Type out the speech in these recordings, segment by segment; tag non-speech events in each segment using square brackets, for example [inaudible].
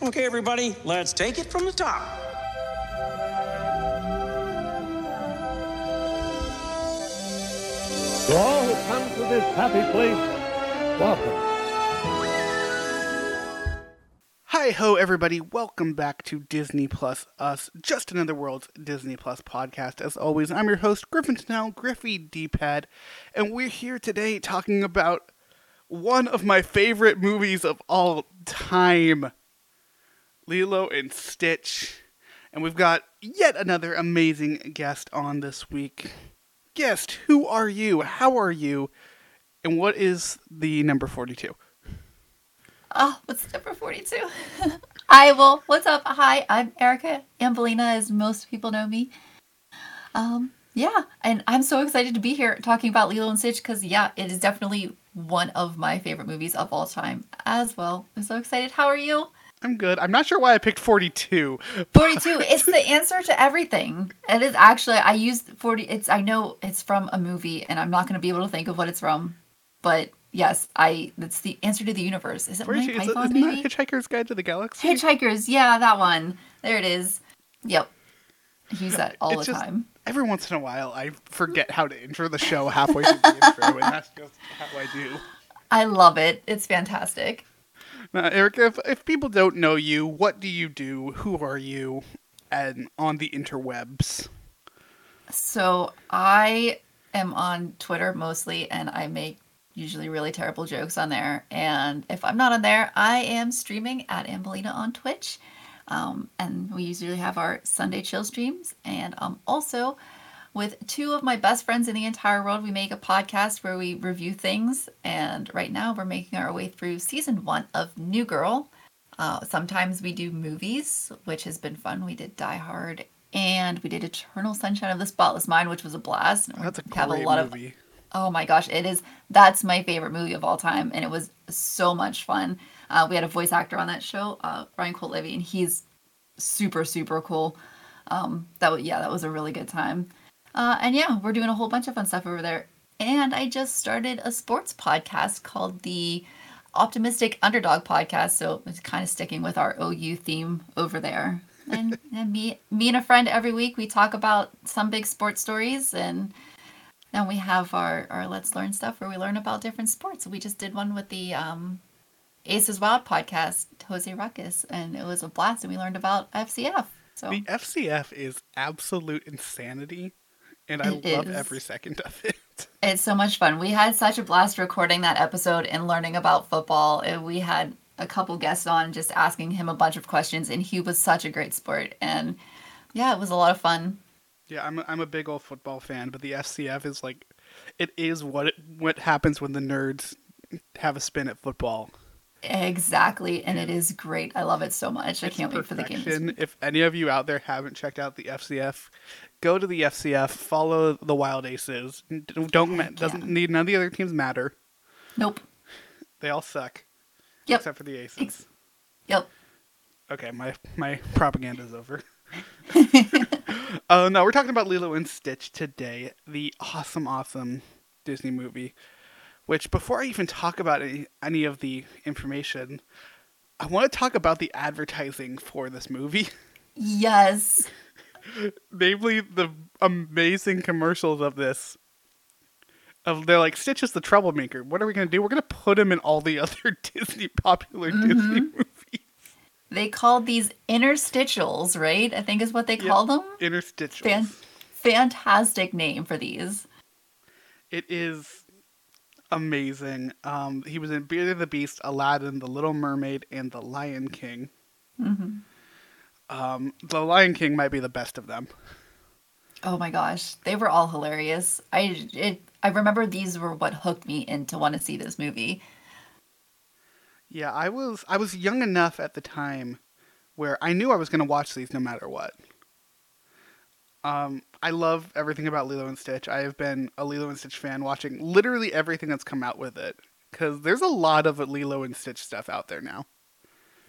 Okay, everybody, let's take it from the top. To all who come to this happy place, welcome. Hi ho, everybody! Welcome back to Disney Plus Us, just another world's Disney Plus podcast. As always, I'm your host Griffin Snell, Griffey D-pad, and we're here today talking about one of my favorite movies of all time, Lilo and Stitch. And we've got yet another amazing guest on this week. Guest, who are you? How are you? And what is the number 42? Oh, what's number 42? [laughs] Hi, well, what's up? Hi, I'm Erica Ambolina, as most people know me. Um, yeah, and I'm so excited to be here talking about Lilo and Stitch because, yeah, it is definitely one of my favorite movies of all time as well. I'm so excited. How are you? I'm good. I'm not sure why I picked 42. [laughs] 42 it's the answer to everything it is actually i used 40 it's i know it's from a movie and i'm not going to be able to think of what it's from but yes i it's the answer to the universe is it 42 Monty is, Python, that maybe? Hitchhiker's Guide to the Galaxy? hitchhikers yeah that one there it is yep I use [laughs] that all It's the just- time Every once in a while, I forget how to intro the show halfway through the intro, and that's just how I do. [laughs] i love it it's fantastic Now, Eric, if, if people don't know you, what do you do? Who are you? And on the interwebs. So I am on Twitter mostly, and I make usually really terrible jokes on there. And if I'm not on there, I am streaming at Ambolina on Twitch. Um, and we usually have our Sunday chill streams. And um, also with two of my best friends in the entire world, we make a podcast where we review things. And right now, we're making our way through season one of New Girl. Uh, sometimes we do movies, which has been fun. We did Die Hard and we did Eternal Sunshine of the Spotless Mind, which was a blast. We That's a have great a lot movie. of oh my gosh, it is. That's my favorite movie of all time, and it was so much fun. Uh, we had a voice actor on that show, uh, Ryan Colt Levy, and he's super super cool. Um, that was yeah, that was a really good time. Uh, and yeah, we're doing a whole bunch of fun stuff over there. And I just started a sports podcast called the Optimistic Underdog Podcast. So it's kind of sticking with our OU theme over there. [laughs] And, and me, me and a friend every week we talk about some big sports stories, and then we have our our Let's Learn stuff where we learn about different sports. We just did one with the um, Aces Wild podcast, Jose Ruckus, and it was a blast. And we learned about FCF. So The FCF is absolute insanity, and I It love is. every second of it. [laughs] It's so much fun. We had such a blast recording that episode and learning about football. And we had a couple guests on just asking him a bunch of questions, and he was such a great sport. And yeah, it was a lot of fun. Yeah, I'm a, I'm a big old football fan, but the FCF is like, it is what it, what happens when the nerds have a spin at football. Exactly, and it is great. I love it so much. I can't wait for the game. If any of you out there haven't checked out the FCF, go to the FCF, follow the Wild Aces. Don't, ma- doesn't yeah. need none of the other teams matter. Nope. They all suck Yep. except for the Aces. Ex- Yep. Okay, my my propaganda's over. Oh [laughs] [laughs] no, we're talking about Lilo and Stitch today, the awesome, awesome Disney movie. Which, before I even talk about any, any of the information, I want to talk about the advertising for this movie. [laughs] Yes. Namely the amazing commercials of this. Of they're like Stitch is the troublemaker. What are we gonna do? We're gonna put him in all the [laughs] other Disney popular Mm-hmm. Disney [laughs] movies. They called these interstitials, right? I think is what they Yeah. call them. Interstitials. Fan- fantastic name for these. It is amazing. Um, he was in Beauty and the Beast, Aladdin, The Little Mermaid, and The Lion King. Mm-hmm. Um, the Lion King might be the best of them. Oh my gosh, they were all hilarious. I it I remember these were what hooked me into want to see this movie. Yeah, I was I was young enough at the time where I knew I was going to watch these no matter what. Um, I love everything about Lilo and Stitch. I have been a Lilo and Stitch fan, watching literally everything that's come out with it. Because there's a lot of Lilo and Stitch stuff out there now.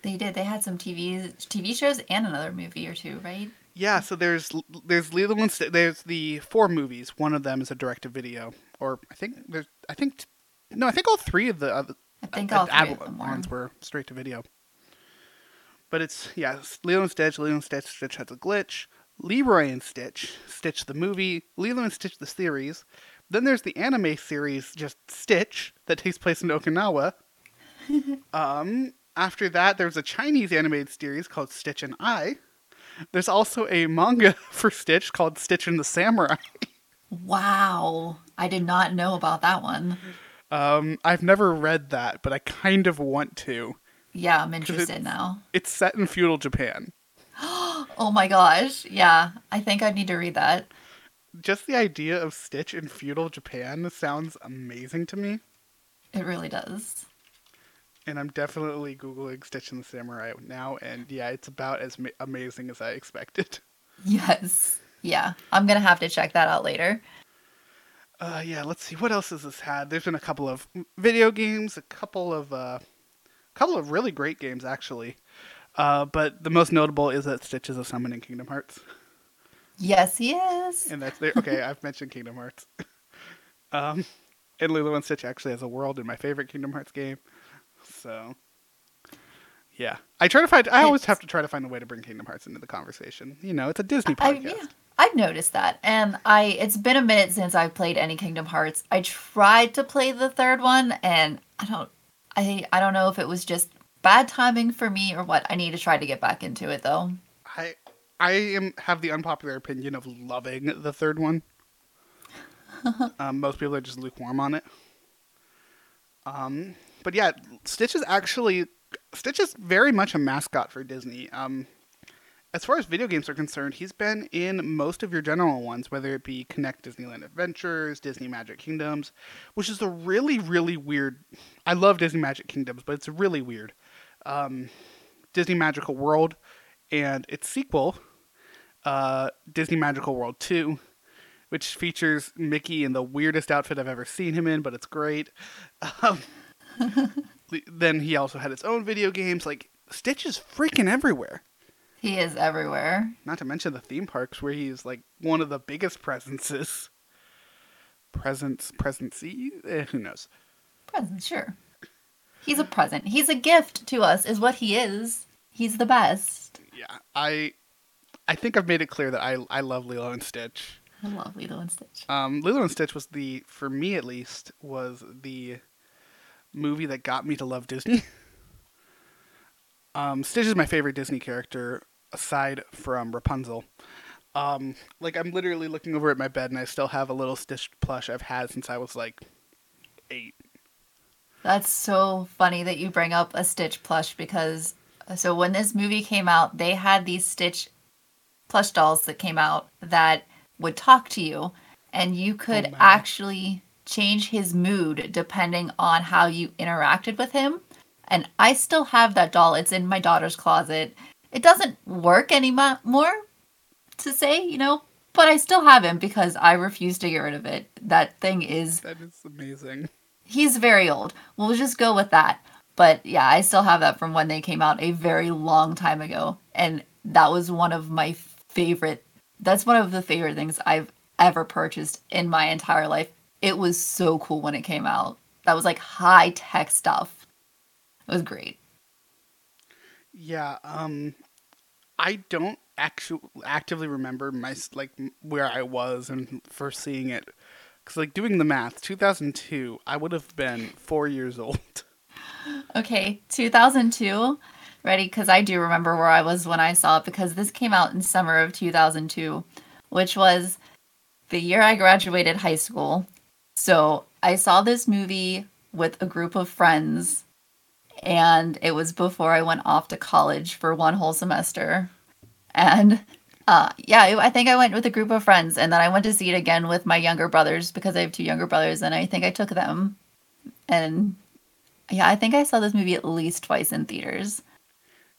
They did. They had some TV TV shows and another movie or two, right? Yeah, so there's there's Lilo and Stitch. There's the four movies. One of them is a direct to video, or I think there's I think no, I think all three of the other I think uh, all three of them were. ones were straight to video. but it's yeah, it's Lilo and Stitch. Lilo and Stitch. Stitch has a glitch. Leroy and Stitch. Stitch the movie. Lilo and Stitch the series. Then there's the anime series, just Stitch, that takes place in Okinawa. [laughs] um, after that, there's a Chinese animated series called Stitch and Ai. There's also a manga [laughs] for Stitch called Stitch and the Samurai. Wow. I did not know about that one. Um, I've never read that, but I kind of want to. Yeah, I'm interested it's- now. It's set in feudal Japan. [gasps] Oh my gosh. Yeah, I think I need to read that. Just the idea of Stitch in feudal Japan sounds amazing to me, It really does. And I'm definitely googling Stitch and the Samurai now. And yeah, it's about as ma- amazing as I expected. [laughs] Yes. Yeah, I'm going to have to check that out later. Uh, yeah, let's see what else has this had. There's been a couple of video games, a couple of uh, couple of really great games actually. Uh, but the most notable is that Stitch is a summon in Kingdom Hearts, Yes, he is. and that's there. Okay, I've mentioned Kingdom Hearts. [laughs] um, and Lilo and Stitch actually has a world in my favorite Kingdom Hearts game. So, yeah, I try to find. I always have to try to find a way to bring Kingdom Hearts into the conversation. You know, it's a Disney I, podcast. yeah, I've noticed that, and I it's been a minute since I've played any Kingdom Hearts. I tried to play the third one, and I don't, I I don't know if it was just bad timing for me or what. I need to try to get back into it though. I I am have the unpopular opinion of loving the third one. [laughs] um, most people are just lukewarm on it. Um, but yeah, Stitch is actually Stitch is very much a mascot for Disney. Um, as far as video games are concerned, he's been in most of your general ones, whether it be Kinect Disneyland Adventures, Disney Magic Kingdoms, which is a really, really weird. I love Disney Magic Kingdoms, but it's really weird. Um, Disney Magical World and its sequel, uh, Disney Magical World 2, which features Mickey in the weirdest outfit I've ever seen him in, but it's great. [laughs] Um, [laughs] then he also had his own video games. Like, Stitch is freaking everywhere. He is everywhere. Not to mention the theme parks, where he's like one of the biggest presences. Presence, presency? Eh, who knows? Present, sure. He's a present. He's a gift to us, is what he is. He's the best. Yeah, I, I think I've made it clear that I I love Lilo and Stitch. I love Lilo and Stitch. Um, Lilo and Stitch was the, for me at least, was the movie that got me to love Disney. [laughs] um, Stitch is my favorite Disney character aside from Rapunzel. Um, like I'm literally looking over at my bed and I still have a little Stitch plush I've had since I was like eight. That's so funny that you bring up a Stitch plush because so when this movie came out, they had these Stitch plush dolls that came out that would talk to you and you could Oh, actually change his mood depending on how you interacted with him. And I still have that doll. It's in my daughter's closet. It doesn't work anymore to say, you know, but I still have him because I refuse to get rid of it. That thing is That is amazing. he's very old. We'll just go with that. But yeah, I still have that from when they came out a very long time ago. And that was one of my favorite that's one of the favorite things I've ever purchased in my entire life. It was so cool when it came out. That was like high tech stuff. It was great. Yeah, um I don't actually actively remember my like where I was and first seeing it cuz like doing the math, 2002, I would have been 4 years old. [laughs] Okay, 2002. Ready? Because I do remember where I was when I saw it because this came out in summer of 2002, which was the year I graduated high school. So I saw this movie with a group of friends, and it was before I went off to college for one whole semester. And uh, yeah, I think I went with a group of friends, and then I went to see it again with my younger brothers because I have two younger brothers, and I think I took them. And yeah, I think I saw this movie at least twice in theaters.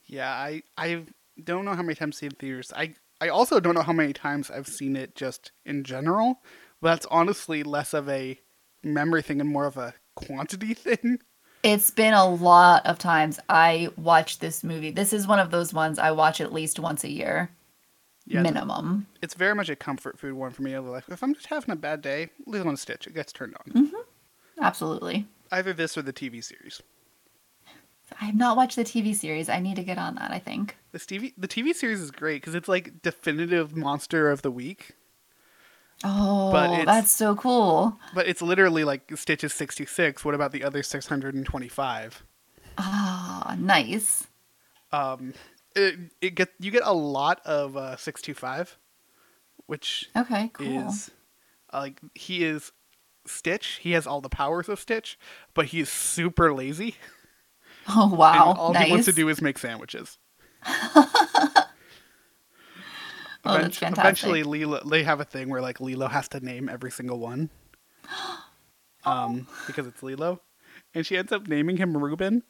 Yeah, I I don't know how many times I've seen theaters. I I also don't know how many times I've seen it just in general. That's honestly less of a memory thing and more of a quantity [laughs] thing. It's been a lot of times I watch this movie. This is one of those ones I watch at least once a year, Yeah, minimum. it's very much a comfort food one for me. Like if I'm just having a bad day, Lilo and Stitch, it gets turned on. Mm-hmm. Absolutely. Either this or the TV series. I have not watched the TV series. I need to get on that. I think. This TV the TV series is great because it's like definitive monster of the week, Oh, it's- that's so cool. but it's literally like Stitch's sixty six. What about the other six hundred and twenty five? Ah, nice. Um, it, it get you get a lot of uh, six two five, which Okay, cool. is uh, like he is Stitch. He has all the powers of Stitch, but he is super lazy. Oh and wow, all nice. he wants to do is make sandwiches. [laughs] Oh, that's fantastic. Eventually, Lilo they have a thing where like Lilo has to name every single one, [gasps] um, because it's Lilo, and she ends up naming him Reuben.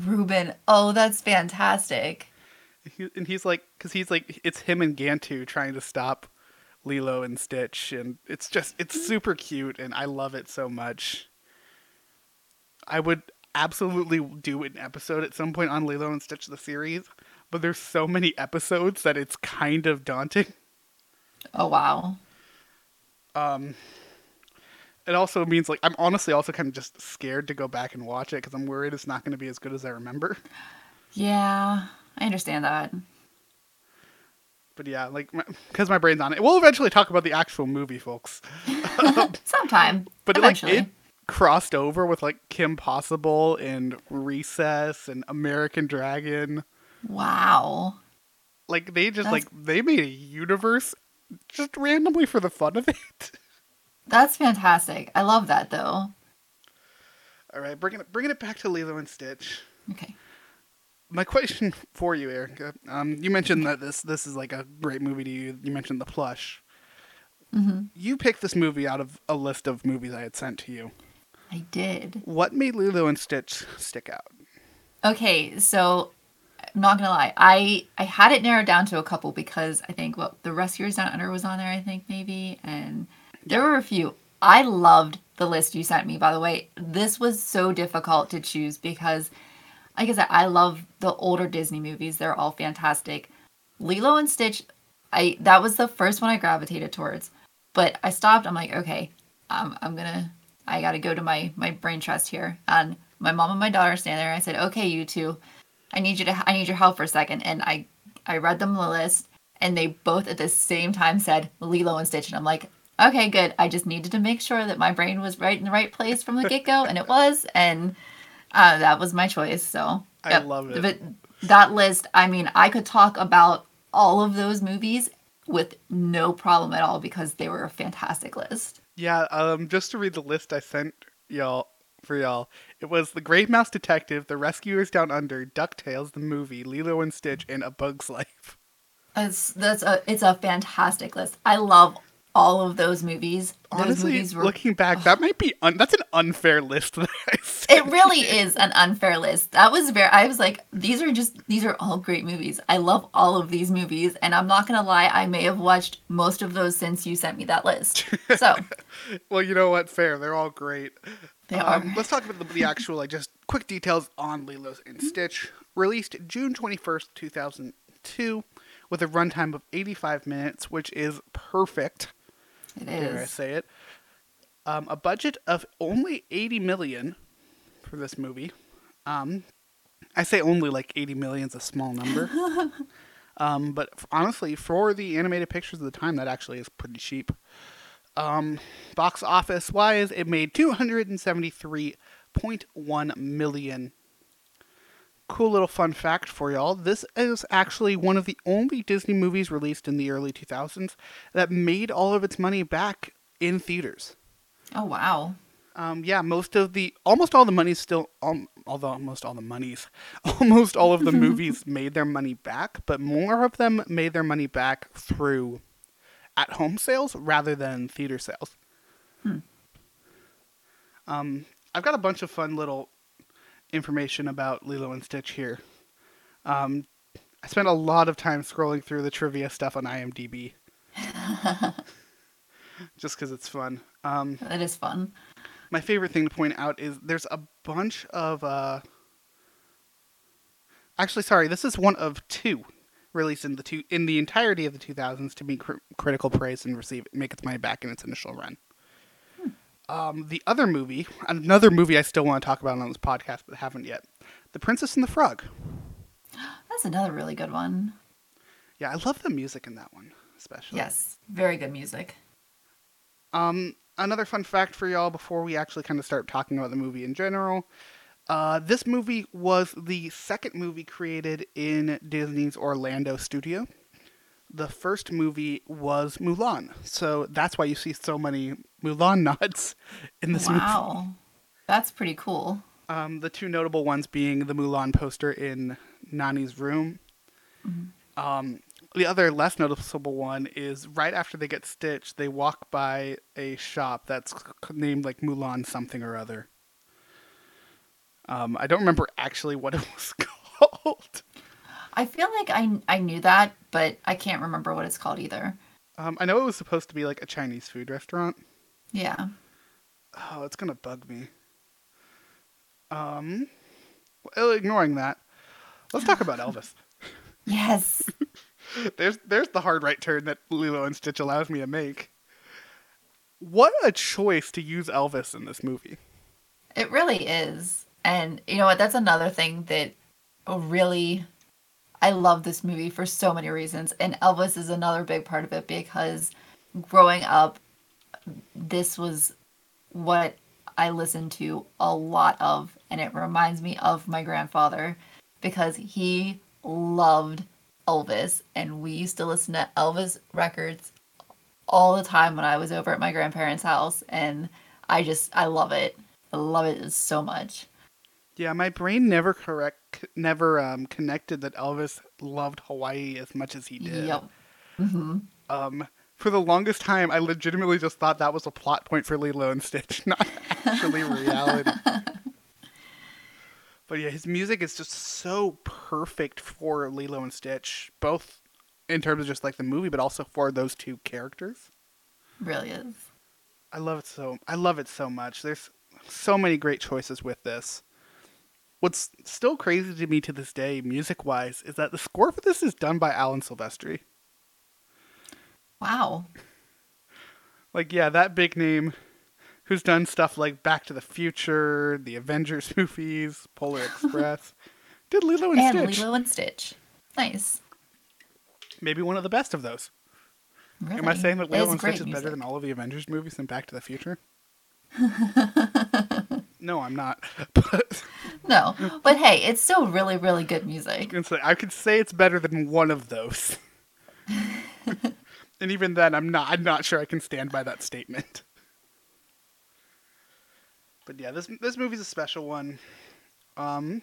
Ruben. Oh, that's fantastic. He, and he's like, because he's like, it's him and Gantu trying to stop Lilo and Stitch, and it's just, it's super cute, and I love it so much. I would absolutely do an episode at some point on Lilo and Stitch the series, but there's so many episodes that it's kind of daunting. Oh wow. Um, it also means like I'm honestly also kind of just scared to go back and watch it because I'm worried it's not going to be as good as I remember. Yeah, I understand that. But yeah, like because my brain's on it. We'll eventually talk about the actual movie, folks. [laughs] Sometime. But it, like it crossed over with like Kim Possible and Recess and American Dragon. Wow. Like they just That's- like they made a universe just randomly for the fun of it. [laughs] That's fantastic. I love that though. All right, bringing it bringing it back to Lilo and Stitch. Okay. My question for you, Erica. Um, you mentioned that this this is like a great movie to you. You mentioned the plush. Mm-hmm. You picked this movie out of a list of movies I had sent to you. I did. What made Lilo and Stitch stick out? Okay, so I'm not gonna lie. I I had it narrowed down to a couple because I think what the Rescuers Down Under was on there. I think maybe, and there were a few. I loved the list you sent me. By the way, this was so difficult to choose because, like I said, I love the older Disney movies. They're all fantastic. Lilo and Stitch, I that was the first one I gravitated towards, but I stopped. I'm like, okay, um, I'm gonna, I gotta go to my my brain trust here. And my mom and my daughter stand there. I said, okay, you two, I need you to, I need your help for a second. And I, I read them the list, and they both at the same time said Lilo and Stitch, and I'm like, okay, good. I just needed to make sure that my brain was right in the right place from the get go, and it was, and uh, that was my choice. So I love it. But that list, I mean, I could talk about all of those movies with no problem at all because they were a fantastic list. Yeah, um, just to read the list I sent y'all for y'all, it was The Great Mouse Detective, The Rescuers Down Under, DuckTales the movie, Lilo and Stitch, and A Bug's Life. It's that's a it's a fantastic list. I love all of those movies. Those Honestly, movies were looking back, that might be un- that's an unfair list that I it really is an unfair list. That was very I was like, these are just these are all great movies. I love all of these movies, and I'm not gonna lie, I may have watched most of those since you sent me that list. So [laughs] Well, you know what? Fair. They're all great. They Um, are let's talk about the, the [laughs] actual, like, just quick details on Lilo and Stitch. Released June 21st, 2002, with a runtime of 85 minutes, which is perfect. it Dare I say it? Um, a budget of only 80 million for this movie. Um, I say only like 80 million is a small number. [laughs] um, but f- honestly, for the animated pictures of the time, that actually is pretty cheap. Um, box office wise, it made 273.1 million. Cool little fun fact for y'all. This is actually one of the only Disney movies released in the early 2000s that made all of its money back in theaters. Oh wow. Um, yeah, most of the, almost all the money's still, um, although almost all the monies, [laughs] almost all of the [laughs] movies made their money back, but more of them made their money back through at home sales rather than theater sales. Um, I've got a bunch of fun little information about Lilo and Stitch here. Um, I spent a lot of time scrolling through the trivia stuff on IMDb. [laughs] Just because it's fun. Um, That is fun. my favorite thing to point out is there's a bunch of uh actually sorry this is one of two released in the two in the entirety of the 2000s to meet cr- critical praise and receive make its money back in its initial run Um, the other movie, another movie I still want to talk about on this podcast, but haven't yet, The Princess and the Frog. [gasps] That's another really good one. Yeah, I love the music in that one, especially. Yes, very good music. Um, another fun fact for y'all before we actually kind of start talking about the movie in general. Uh, this movie was the second movie created in Disney's Orlando studio. The first movie was Mulan, so that's why you see so many Mulan [laughs] nods in this movie. Wow. That's pretty cool. Um, the two notable ones being the Mulan poster in Nani's room. Um, the other less noticeable one is right after they get stitched, they walk by a shop that's named like Mulan something or other. Um, I don't remember actually what [laughs] it was called. I feel like I I knew that, but I can't remember what it's called either. Um, I know it was supposed to be like a Chinese food restaurant. Yeah. Oh, it's gonna bug me. Um, well, ignoring that, let's talk about Elvis. [laughs] Yes. [laughs] there's there's the hard right turn that Lilo and Stitch allows me to make. What a choice to use Elvis in this movie. It really is. And you know what? That's another thing that oh, really I love this movie for so many reasons. And Elvis is another big part of it because growing up, this was what I listened to a lot of. And it reminds me of my grandfather because he loved Elvis. And we used to listen to Elvis records all the time when I was over at my grandparents' house. And I just, I love it. I love it so much. Yeah, my brain never correct never um, connected that Elvis loved Hawaii as much as he did. Yep. Um, for the longest time, I legitimately just thought that was a plot point for Lilo and Stitch, [laughs] not actually reality. [laughs] but yeah, his music is just so perfect for Lilo and Stitch, both in terms of just like the movie, but also for those two characters. Really is. I love it so. I love it so much. There's so many great choices with this. What's still crazy to me to this day, music wise, is that the score for this is done by Alan Silvestri. Wow. Like, yeah, that big name who's done stuff like Back to the Future, the Avengers [laughs] movies, Polar [laughs] Express, did Lilo and, And Stitch. And Lilo and Stitch. Nice. Maybe one of the best of those. Really. Am I saying that Lilo and Stitch is better than all of the Avengers movies and Back to the Future? [laughs] no, I'm not. But [laughs] No, but hey, it's still really, really good music. can say I could say it's better than one of those. [laughs] and even then I'm not I'm not sure I can stand by that statement. But yeah, this this movie's a special one. Um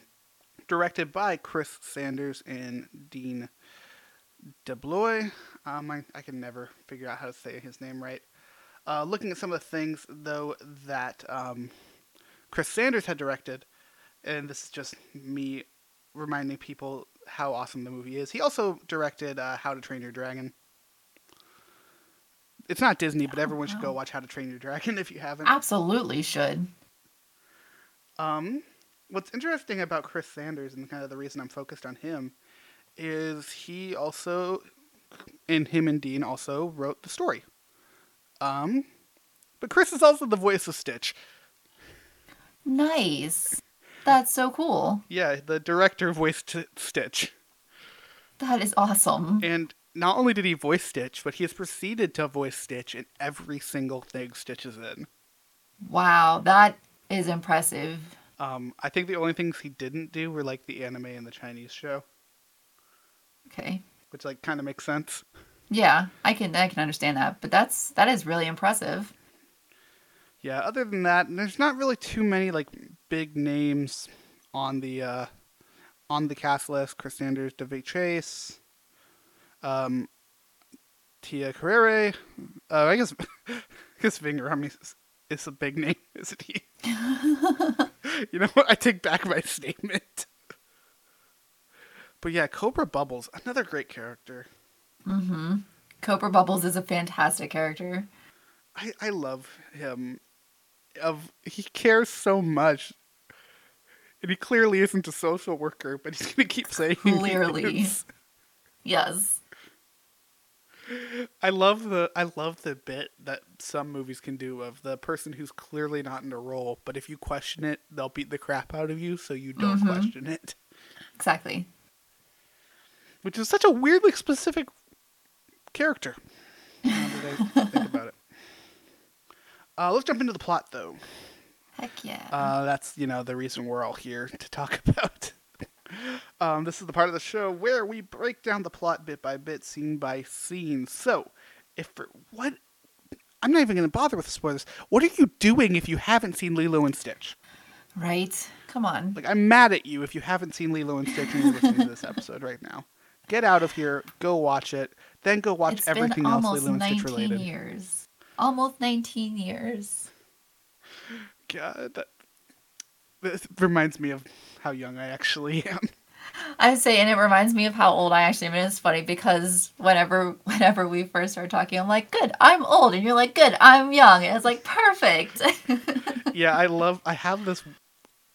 directed by Chris Sanders and Dean DeBloy. Um I, I can never figure out how to say his name right. Uh, looking at some of the things though that um, Chris Sanders had directed, and this is just me reminding people how awesome the movie is. He also directed uh, How to Train Your Dragon. It's not Disney, but everyone should go watch How to Train Your Dragon [laughs] if you haven't. Absolutely should. Um, what's interesting about Chris Sanders and kind of the reason I'm focused on him is he also, and him and Dean also wrote the story. Um, but Chris is also the voice of Stitch. Nice. That's so cool. Yeah, the director voiced Stitch. That is awesome. And not only did he voice Stitch, but he has proceeded to voice Stitch in every single thing Stitch is in. Wow, that is impressive. Um, I think the only things he didn't do were like the anime and the Chinese show, Okay. which like kind of makes sense. Yeah, I can I can understand that, but that's that is really impressive. Yeah, other than that, there's not really too many like big names on the uh on the cast list. Chris Sanders, Daveigh Chase, um Tia Carrere. Uh, I guess [laughs] I guess Ving Rhames is, is a big name, [laughs] isn't he? you know what? I take back my statement. But yeah, Cobra Bubbles, another great character. Mm-hmm. Cobra Bubbles is a fantastic character. I, I love him. Of he cares so much, and he clearly isn't a social worker, but he's gonna keep saying he Clearly. Yes. I love the I love the bit that some movies can do of the person who's clearly not in a role, but if you question it, they'll beat the crap out of you, so you don't Mm-hmm. question it. Exactly. Which is such a weirdly specific character. [laughs] Now that I think about it. Uh, let's jump into the plot, though. Heck yeah. Uh, that's you know the reason we're all here to talk [laughs] about. um, this is the part of the show where we break down the plot bit by bit, scene by scene. So, if for what I'm not even going to bother with the spoilers. What are you doing if you haven't seen Lilo and Stitch? right? Come on. Like I'm mad at you if you haven't seen Lilo and Stitch and you're listening to this episode right now. Get out of here. Go watch it. Then go watch it's everything else Lilo and Stitch 19 related. years. Almost 19 years. God, that, this reminds me of how young I actually [laughs] am. I say, and it reminds me of how old I actually am. And it's funny because whenever, [laughs] whenever we first start talking, I'm like, "Good, I'm old," and you're like, "Good, I'm young." And it's like perfect. [laughs] yeah, I love. I have this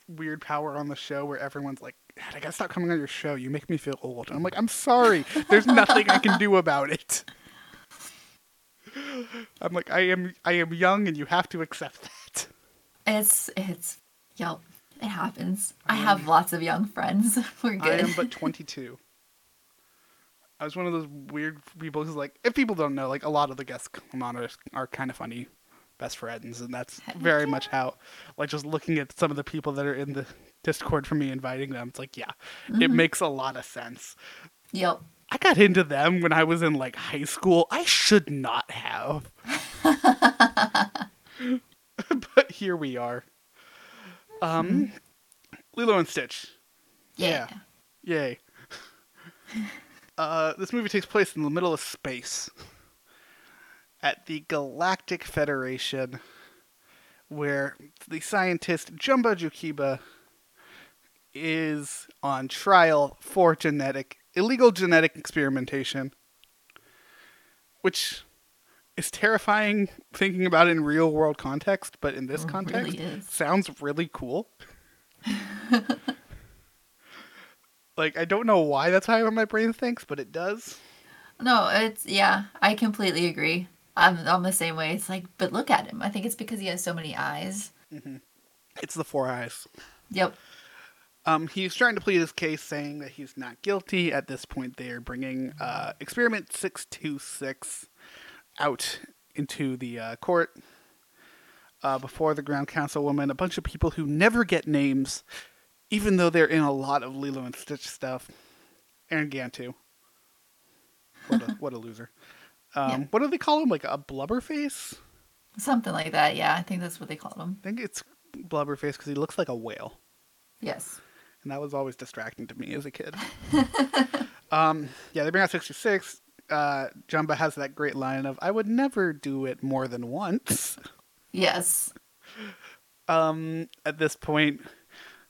weird power on the show where everyone's like, "God, "I gotta stop coming on your show. You make me feel old." And I'm like, "I'm sorry. There's nothing I can do about it." I'm like, I am. I am young, and you have to accept that. it's, it's, yep, it happens. I have lots of young friends. [laughs] We're good. I am but 22. I was one of those weird people who's like, if people don't know, like a lot of the guests come on are, are kind of funny best friends, and that's Heck very yeah. much how, like, just looking at some of the people that are in the Discord for me inviting them, it's like, yeah, it Mm-hmm. makes a lot of sense. yep. I got into them when I was in like high school. I should not have. [laughs] but here we are. Um, Lilo and Stitch. Yeah. Yay. [laughs] uh, this movie takes place in the middle of space at the Galactic Federation, where the scientist Jumba Jookiba is on trial for genetic illegal genetic experimentation, which is terrifying thinking about in real world context, but in this It context, really sounds really cool. [laughs] like I don't know why that's how my brain thinks, but it does. No, it's yeah. I completely agree. I'm I'm the same way. It's like, but look at him. I think it's because he has so many eyes. Mm-hmm. It's the four eyes. Yep. Um, he's trying to plead his case, saying that he's not guilty. At this point, they are bringing uh, Experiment Six Two Six out into the uh, court uh, before the Ground Councilwoman. A bunch of people who never get names, even though they're in a lot of Lilo and Stitch stuff. Aaron Gantu. What a, what a loser. [laughs] Um, Yeah. What do they call him? Like a blubber face? Something like that. Yeah, I think that's what they called him. I think it's blubber face because he looks like a whale. Yes. And that was always distracting to me as a kid. [laughs] um, yeah, they bring out 66. Uh, Jumba has that great line of, I would never do it more than once. Yes. Um, at this point,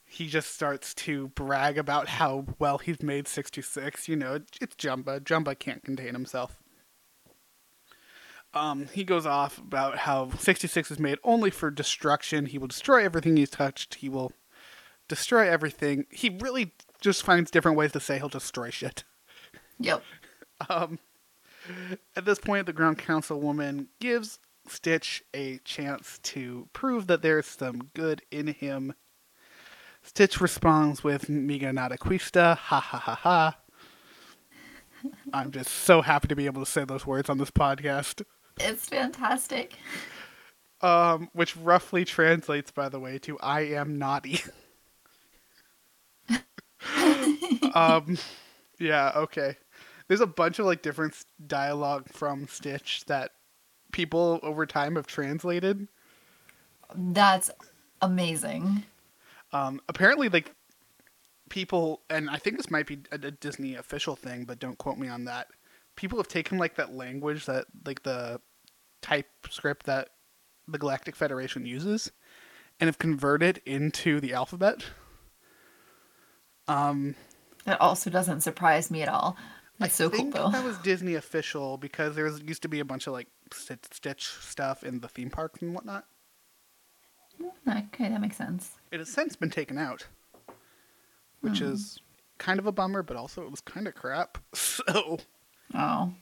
he just starts to brag about how well he's made 66. You know, it's Jumba. Jumba can't contain himself. Um, he goes off about how 66 is made only for destruction. He will destroy everything he's touched. He will destroy everything. He really just finds different ways to say he'll destroy shit. Yep. [laughs] um, At this point, the ground councilwoman gives Stitch a chance to prove that there's some good in him. Stitch responds with Miga nada quista, ha ha ha ha. I'm just so happy to be able to say those words on this podcast. It's fantastic. Um, which roughly translates, by the way, to I am naughty. [laughs] um, yeah, okay. There's a bunch of like different dialogue from Stitch that people over time have translated. That's amazing. Um, apparently, like people, and I think this might be a, a Disney official thing, but don't quote me on that. People have taken like that language that like the TypeScript that the Galactic Federation uses, and have converted into the alphabet. Um, That also doesn't surprise me at all. So I cool think though. that was Disney official because there was, used to be a bunch of like Stitch, stuff in the theme parks and whatnot. Okay, that makes sense. It has since been taken out, which Hmm. is kind of a bummer, but also it was kind of crap. [laughs] So, Oh.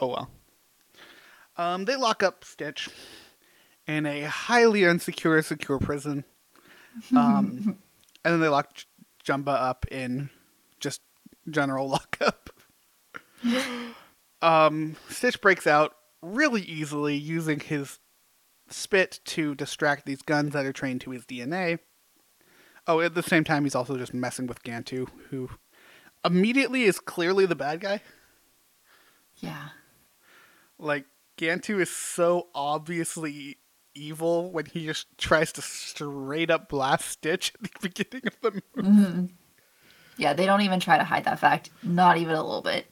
Oh well. Um, they lock up Stitch in a highly unsecure, secure prison. [laughs] Um, and then they lock J- Jumba up in general [laughs] lockup. um, Stitch breaks out really easily using his spit to distract these guns that are trained to his DNA. Oh, at the same time, he's also just messing with Gantu, who immediately is clearly the bad guy. Yeah. Like Gantu is so obviously evil when he just tries to straight up blast Stitch at the [laughs] beginning of the movie, Yeah, they don't even try to hide that fact. Not even a little bit.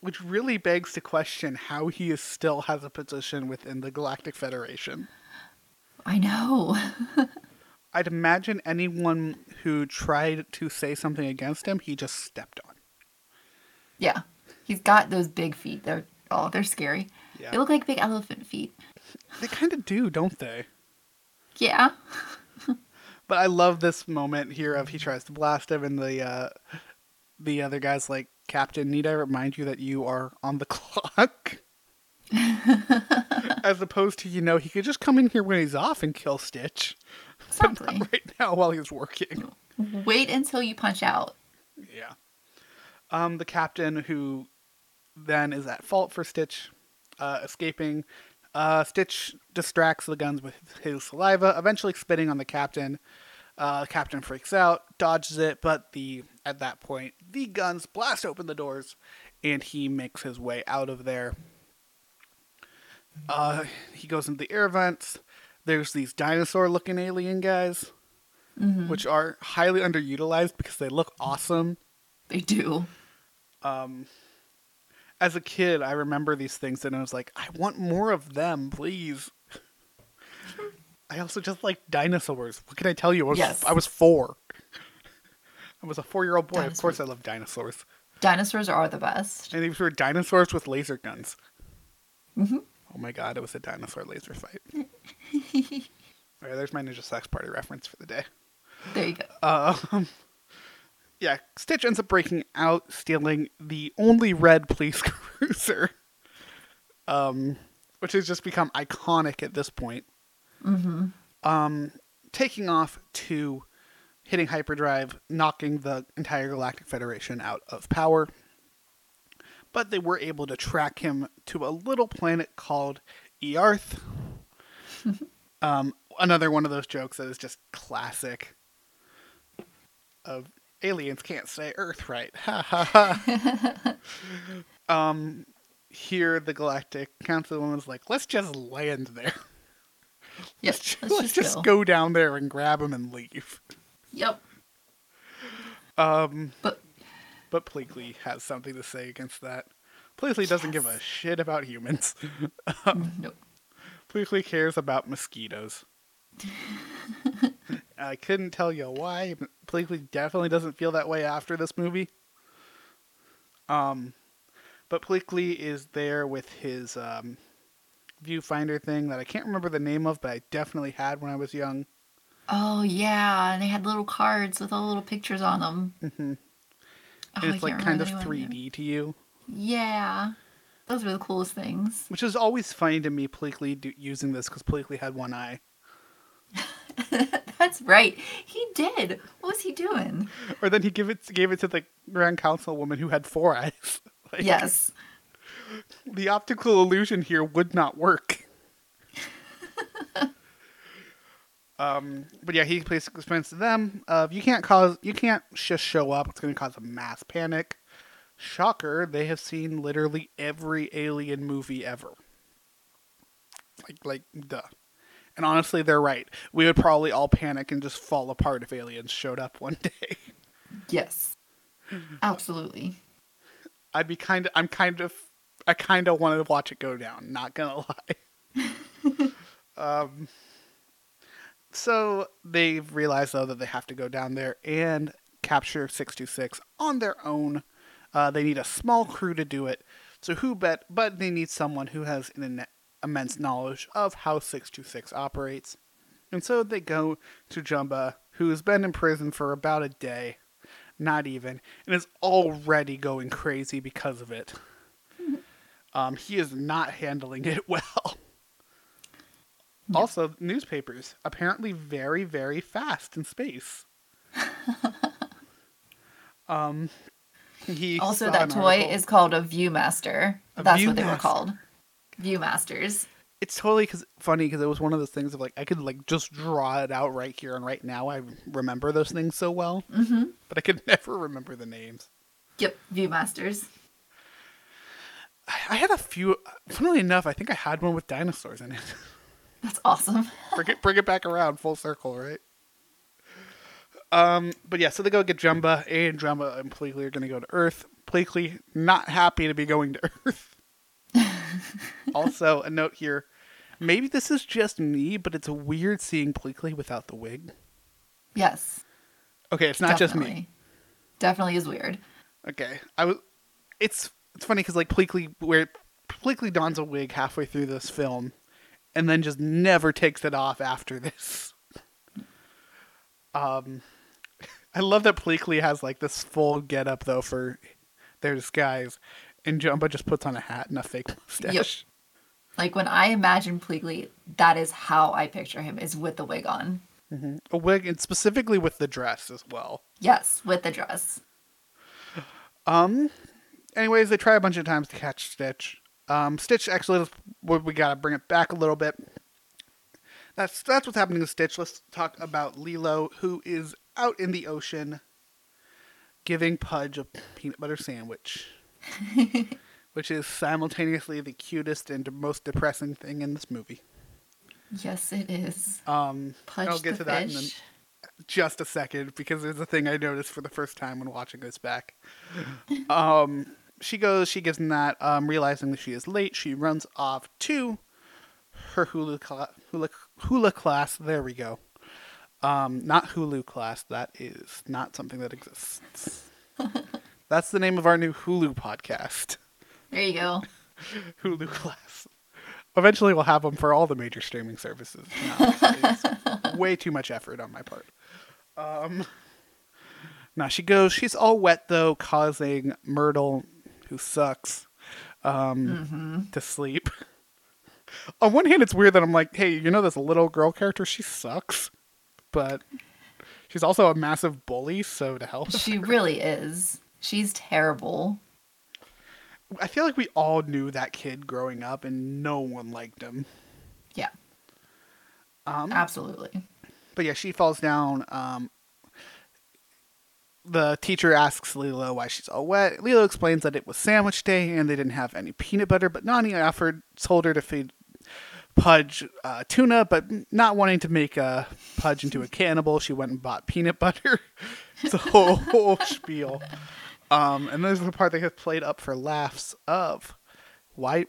which really begs to question how he is still has a position within the Galactic Federation. I know. [laughs] I'd imagine anyone who tried to say something against him, he just stepped on. yeah. He's got those big feet. They're oh, they're scary. Yeah. They look like big elephant feet. They kind of do, don't they? Yeah. [laughs] But I love this moment here of he tries to blast him, and the uh, the other guy's like, "Captain, need I remind you that you are on the [laughs] clock?" [laughs] As opposed to, you know, he could just come in here when he's off and kill Stitch. Exactly. [laughs] right now while he's working. Wait until you punch out. Yeah. Um, the captain who then is at fault for Stitch uh, escaping. Uh, Stitch distracts the guns with his saliva, eventually spitting on the captain. Uh, the captain freaks out, dodges it, but the at that point the guns blast open the doors, and he makes his way out of there. Uh, he goes into the air vents. There's these dinosaur-looking alien guys, which are highly underutilized because they look awesome They do. As a kid, I remember these things and I was like, I want more of them, please. I also just like dinosaurs. What can I tell you? I was, Yes. I was four. I was a four year old boy. Of course, I love dinosaurs. Dinosaurs are the best. And these were dinosaurs with laser guns. Mm-hmm. Oh my god, it was a dinosaur laser fight. [laughs] All right, there's my Ninja Sex Party reference for the day. There you go. Um, yeah, Stitch ends up breaking out, stealing the only red police [laughs] cruiser, um, which has just become iconic at this point. Mm-hmm. Um, taking off to hitting hyperdrive, knocking the entire Galactic Federation out of power. But they were able to track him to a little planet called Earth. [laughs] um, another one of those jokes that is just classic of aliens can't say Earth right. [laughs] Ha ha ha. [laughs] um, here the Galactic Councilwoman's like, let's just land there. Yep. Let's Let's just, just, go. go. down there and grab him and leave. Yep. Um, But but Pleakley has something to say against that. Pleakley doesn't give a shit about humans. [laughs] nope. Pleakley cares about mosquitoes. I couldn't tell you why. but Pleakley definitely doesn't feel that way after this movie. Um, but Pleakley is there with his um, viewfinder thing that I can't remember the name of, but I definitely had when I was young. Oh yeah, and they had little cards with all little pictures on them. Mm-hmm. Oh, And it's like kind of remember the name. 3D to you, Yeah, those were the coolest things. which is always funny to me. Pleakley do- using this because Pleakley had one eye. [laughs] That's right. He did. What was he doing? Or then he give it gave it to the Grand Council woman who had four eyes. [laughs] Like, Yes. the optical illusion here would not work. [laughs] um, but yeah, he basically explains to them, uh, you can't cause, you can't just show up. It's going to cause a mass panic. Shocker, they have seen literally every alien movie ever. Like, like, duh. And honestly, they're right. We would probably all panic and just fall apart if aliens showed up one [laughs] day. Yes. Absolutely. I'd be kind of, I'm kind of, I kind of wanted to watch it go down. Not gonna lie. [laughs] um, so they've realized though that they have to go down there and capture six two six on their own. Uh, they need a small crew to do it. So who bet? But they need someone who has an immense knowledge of how six two six operates. And so they go to Jumba, who has been in prison for about a day, not even, and is already going crazy because of it. [laughs] Um, he is not handling it [laughs] well. Also, newspapers apparently very, very fast in space. [laughs] um, he Also, that toy article- is called a Viewmaster. A That's what they were called. Viewmasters. It's totally cause, funny because it was one of those things of like I could like just draw it out right here and right now. I remember those things so well, mm-hmm. but I could [laughs] never remember the names. Yep, Viewmasters. I, had a few. Funnily enough, I think I had one with dinosaurs in it. [laughs] That's awesome. [laughs] bring it, bring it back around, full circle, right? Um, but yeah, so they go get Jumba, and Jumba and Pleakley are going to go to Earth. Pleakley not happy to be going to Earth. [laughs] also, a note here: maybe this is just me, but it's weird seeing Pleakley without the wig. Yes. Okay, it's not just me. definitely. Definitely is weird. Okay, I was. It's it's funny because like Pleakley, where Pleakley dons a wig halfway through this film, and then just never takes it off after this. [laughs] Um, [laughs] I love that Pleakley has like this full get up though for their disguise, and Jumba just puts on a hat and a fake [laughs] mustache. Like when I imagine Pleakley, that is how I picture him is with the wig on. A wig, and specifically with the dress as well. Yes, with the dress. Um. Anyways, they try a bunch of times to catch Stitch. Um, Stitch actually, we gotta bring it back a little bit. That's that's what's happening to Stitch. Let's talk about Lilo, who is out in the ocean, giving Pudge a peanut butter sandwich, [laughs] which is simultaneously the cutest and most depressing thing in this movie. Yes, it is. Um, Pudge I'll get to that in just a second because there's a thing I noticed for the first time when watching this back. [laughs] um, she goes, she gives him that, um, realizing that she is late. She runs off to her hula, cla- hula, hula class. There we go. Um, not Hulu class. That is not something that exists. [laughs] That's the name of our new Hulu podcast. There you go. [laughs] Hulu class. Eventually, we'll have them for all the major streaming services. No, way too much effort on my part. Um, now she goes. She's all wet though, causing Myrtle, who sucks, um, to sleep. on one hand, it's weird that I'm like, hey, you know this little girl character? She sucks, but she's also a massive bully. So to help, She really is. She's terrible. I feel like we all knew that kid growing up, and no one liked him. Yeah, Um, absolutely. But yeah, she falls down. Um, the teacher asks Lilo why she's all wet. Lilo explains that it was sandwich day and they didn't have any peanut butter, but Nani offered told her to feed Pudge uh, tuna, but not wanting to make a Pudge into a cannibal, she went and bought peanut butter. [laughs] it's a whole, whole spiel. Um, and there's the part they have played up for laughs of why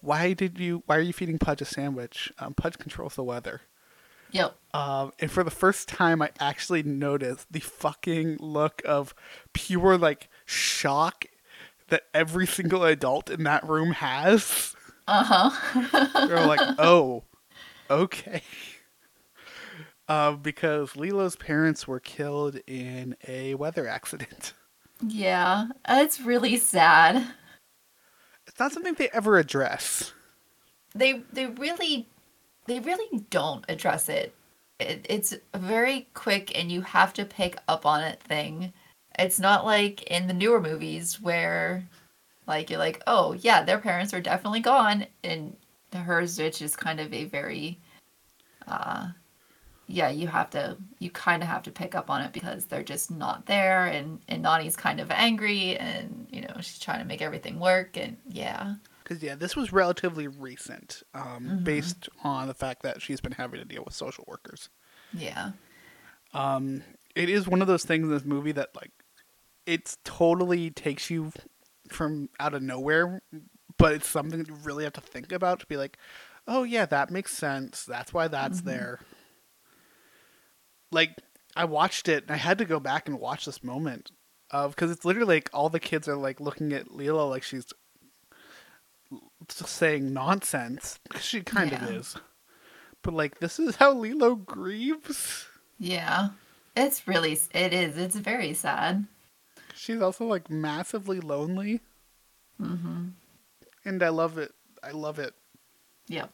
why did you why are you feeding Pudge a sandwich? Um, Pudge controls the weather. Yep. Um, and for the first time, I actually noticed the fucking look of pure like shock that every single adult in that room has. Uh huh. They're like, [laughs] oh, okay. Uh, because Lilo's parents were killed in a weather accident. [laughs] Yeah, it's really sad. It's not something they ever address. They they really they really don't address it. it. It's very quick and you have to pick up on it thing. It's not like in the newer movies where like you're like, "Oh, yeah, their parents are definitely gone." And hers which is kind of a very uh yeah, you have to you kind of have to pick up on it because they're just not there and and Nani's kind of angry and you know, she's trying to make everything work and yeah. Because, yeah, this was relatively recent, um, based on the fact that she's been having to deal with social workers. Yeah. um it is one of those things in this movie that like it's totally takes you from out of nowhere but it's something that you really have to think about to be like oh yeah that makes sense that's why that's there like i watched it and i had to go back and watch this moment of because it's literally like all the kids are like looking at Lilo like she's saying nonsense 'cause she kind of is but like this is how Lilo grieves Yeah. It's really it is. It's very sad. She's also like massively lonely. Mm-hmm. and I love it. I love it. Yep.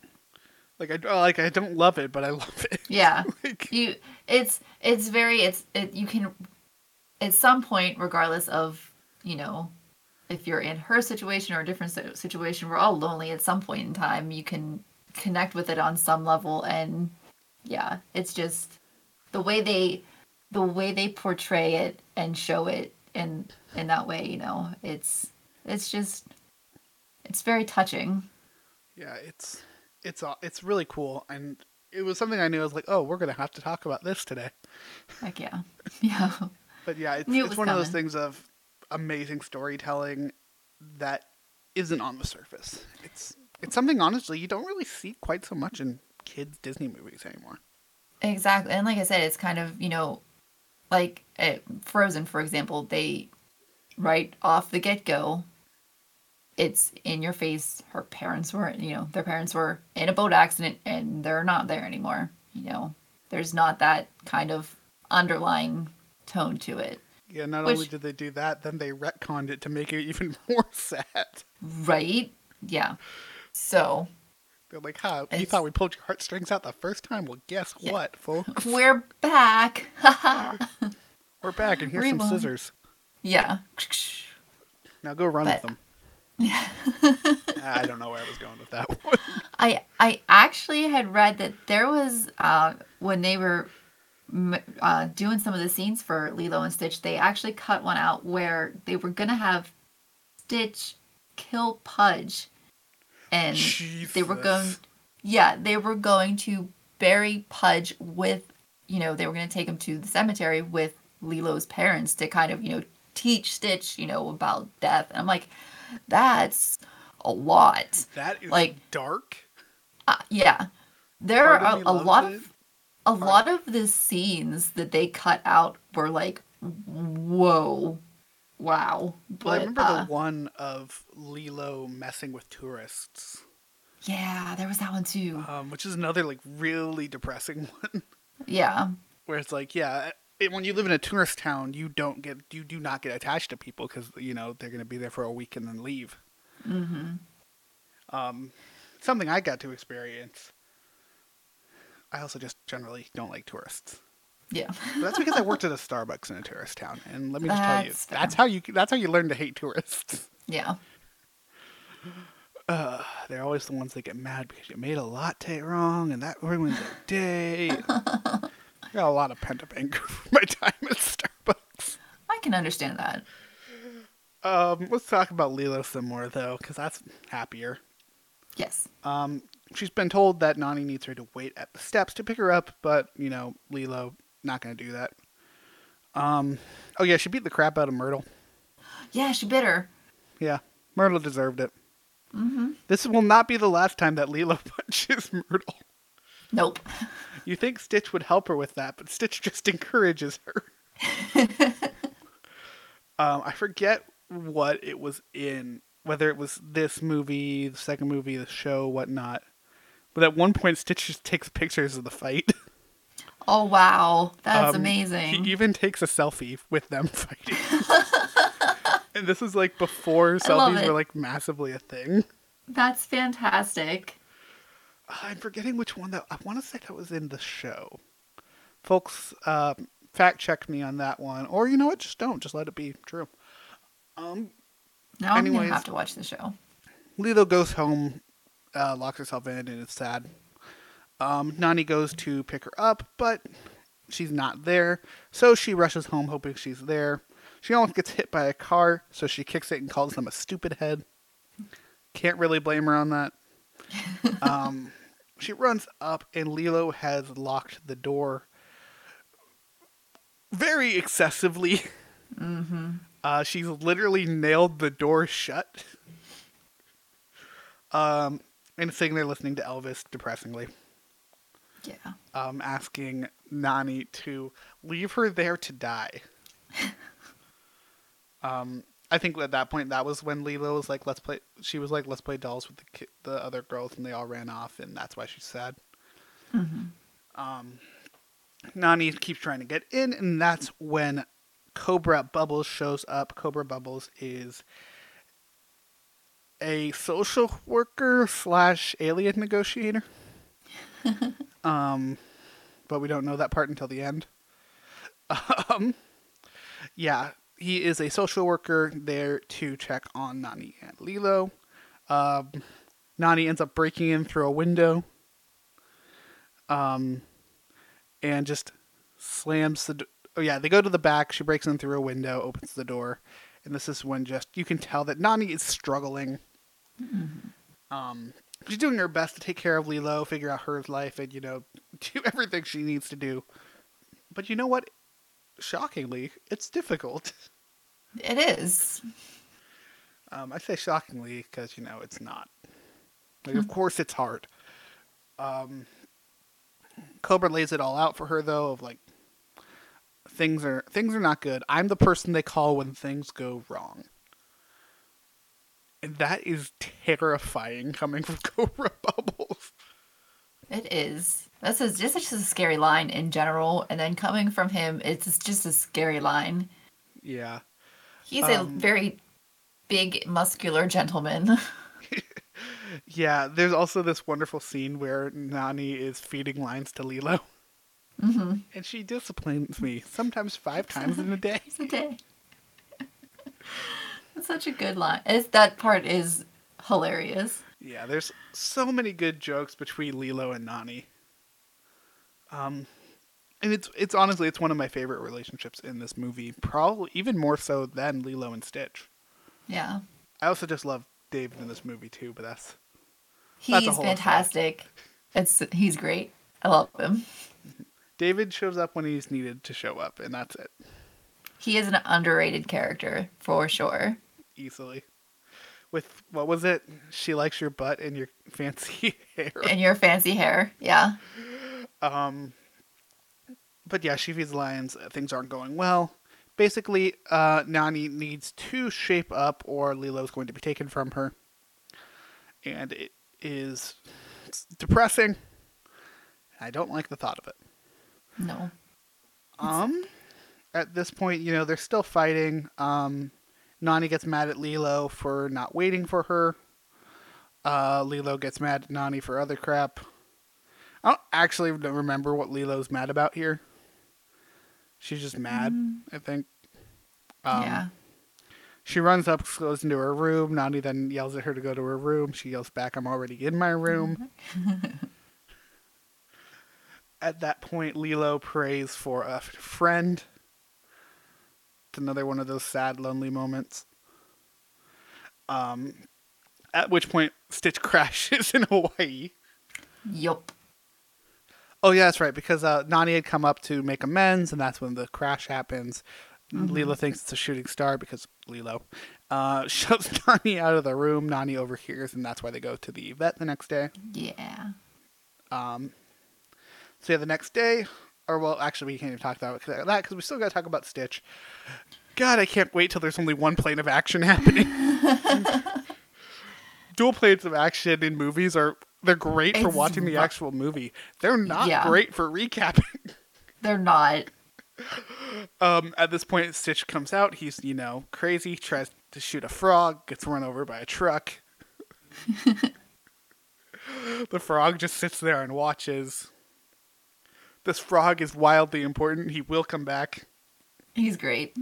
Like I like I don't love it, but I love it. Yeah. [laughs] Like- you it's it's very it's it you can at some point regardless of, you know, if you're in her situation or a different situation, we're all lonely at some point in time. You can connect with it on some level and yeah, it's just the way they the way they portray it and show it in in that way, you know, it's it's just it's very touching. Yeah, it's it's aw- it's really cool, and it was something I knew. I was like, oh, we're gonna have to talk about this today. Like yeah. [laughs] Yeah. But yeah, it's, it it's one of those things of amazing storytelling that isn't on the surface. It's it's something honestly you don't really see quite so much in kids Disney movies anymore. Exactly. And like I said, it's kind of, you know, like uh, Frozen, for example, they, right off the get go, it's in your face. Her parents were, you know, their parents were in a boat accident and they're not there anymore. You know, there's not that kind of underlying tone to it. Yeah, not Which- only did they do that, then they retconned it to make it [laughs] even more sad. Right? Yeah. So They're like, "Huh? You thought we pulled your heartstrings out the first time? Well, guess Yeah. what, folks? [laughs] we're back. [laughs] We're back, and here's some scissors. yeah. Now go run But- with them." I don't know where I was going with that one. I I actually had read that there was uh, when they were uh, doing some of the scenes for Lilo and Stitch, they actually cut one out where they were gonna have Stitch kill Pudge, and they were going, yeah, they were going to bury Pudge with, you know, they were gonna take him to the cemetery with Lilo's parents to kind of, you know, teach Stitch, you know, about death. And I'm like, that's a lot. That is like- dark. Uh, yeah, there Part are a, a lot it. of a lot of the scenes that they cut out were like, whoa, wow. But Well, I remember uh, the one of Lilo messing with tourists, yeah, there was that one too. um, which is another like really depressing [laughs] one. Yeah, Where it's like, yeah, it, when you live in a tourist town, you don't get, you do not get attached to people because you know they're going to be there for a week and then leave. Mm-hmm. Um, something I got to experience. I also just generally don't like tourists. yeah, But that's because I worked [laughs] at a Starbucks in a tourist town, and let me just tell you, That's fair. that's how you that's how you learn to hate tourists. yeah, They're always the ones that get mad because you made a latte wrong, and that ruins their day. [laughs] I got a lot of pent up anger from my time at Starbucks. I can understand that. Um, let's talk about Lilo some more though, because that's happier. Yes, Um, she's been told that Nani needs her to wait at the steps to pick her up, but you know, Lilo not gonna do that. Um, oh yeah, she beat the crap out of Myrtle. yeah, she bit her. Yeah, Myrtle deserved it. Mm-hmm. This will not be the last time that Lilo [laughs] punches Myrtle. Nope. You think Stitch would help her with that, but Stitch just [laughs] encourages her. [laughs] um, I forget what it was in, whether it was this movie, the second movie, the show, whatnot. But at one point, Stitch just takes pictures of the fight. [laughs] Oh wow, that's Um, amazing. He even takes a selfie with them fighting. and this is like before selfies were like massively a thing. That's fantastic. I'm forgetting which one that I want to say that was in the show. Folks, uh, fact check me on that one, or you know what? Just don't. Just let it be true. Um, Now I'm Anyways. gonna have to watch the show. Lilo goes home, uh, locks herself in, and it's sad. Um, Nani goes to pick her up, but she's not there, so she rushes home hoping she's there. She almost gets hit by a car, so she kicks it and calls them a stupid head. Can't really blame her on that. [laughs] um, she runs up, and Lilo has locked the door very excessively. [laughs] Uh, she's literally nailed the door shut. Um, and sitting there listening to Elvis depressingly, Yeah. um, asking Nani to leave her there to die. [laughs] um, I think at that point that was when Lilo was like, "Let's play." She was like, "Let's play dolls with the ki- the other girls," and they all ran off, and that's why she's sad. Um, Nani keeps trying to get in, and that's when Cobra Bubbles shows up. Cobra Bubbles is a social worker slash alien negotiator. [laughs] um, but we don't know that part until the end. [laughs] Um, yeah, he is a social worker there to check on Nani and Lilo. Um, Nani ends up breaking in through a window. Um, and just slams the. Do- oh yeah, they go to the back. She breaks in through a window, opens the door, and this is when just you can tell that Nani is struggling. Um, she's doing her best to take care of Lilo, figure out her life, and you know, [laughs] do everything she needs to do. But you know what? Shockingly, it's difficult. [laughs] It is. Um, I say shockingly because you know it's not. Like, of course, it's hard. Um, Cobra lays it all out for her though. Of like, things are things are not good. I'm the person they call when things go wrong, and that is terrifying coming from [laughs] Cobra Bubbles. It is. This is just, just a scary line in general, and then coming from him, it's just a scary line. Yeah, He's a Um, very big, muscular gentleman. [laughs] yeah. There's also this wonderful scene where Nani is feeding lines to Lilo. Mm-hmm. And she disciplines me sometimes five [laughs] times in a day. It's a day. [laughs] It's such a good line. It's, that part is hilarious. Yeah, there's so many good jokes between Lilo and Nani. Um, and it's it's honestly it's one of my favorite relationships in this movie. Probably even more so than Lilo and Stitch. Yeah. I also just love David in this movie too, but that's He's other fantastic. It's he's great. I love him. [laughs] David shows up when he's needed to show up, and that's it He is an underrated character for sure. easily. With what was it? She likes your butt and your [laughs] fancy hair. And your fancy hair. Yeah. Um, but yeah, she feeds lions. uh, Things aren't going well. Basically, uh, Nani needs to shape up, or Lilo's going to be taken from her, and it is depressing. I don't like the thought of it. No. Um, at this point, you know they're still fighting. Um, Nani gets mad at Lilo for not waiting for her. Uh, Lilo gets mad at Nani for other crap. I don't actually remember what Lilo's mad about here. She's just mad, I think. Um, yeah. She runs up, goes into her room. Nani then yells at her to go to her room. She yells back, I'm already in my room. [laughs] at that point, Lilo prays for a friend. It's another one of those sad, lonely moments. Um, at which point, Stitch [laughs] crashes in Hawaii. Yup. Oh yeah, that's right. Because uh, Nani had come up to make amends, and that's when the crash happens. Lilo thinks it's a shooting star because Lilo uh, [laughs] shoves Nani out of the room. Nani overhears, and that's why they go to the vet the next day. Yeah. Um, so yeah, the next day, or well, actually, we can't even talk about that because we still got to talk about Stitch. God, I can't wait till there's only one plane of action [laughs] happening. [laughs] Dual planes of action in movies are they're great for watching the actual movie. They're not Yeah. great for recapping. [laughs] They're not. Um, at this point, Stitch comes out. He's, you know, crazy, tries to shoot a frog, gets run over by a truck. [laughs] the frog just sits there and watches. This frog is wildly important. He will come back He's great.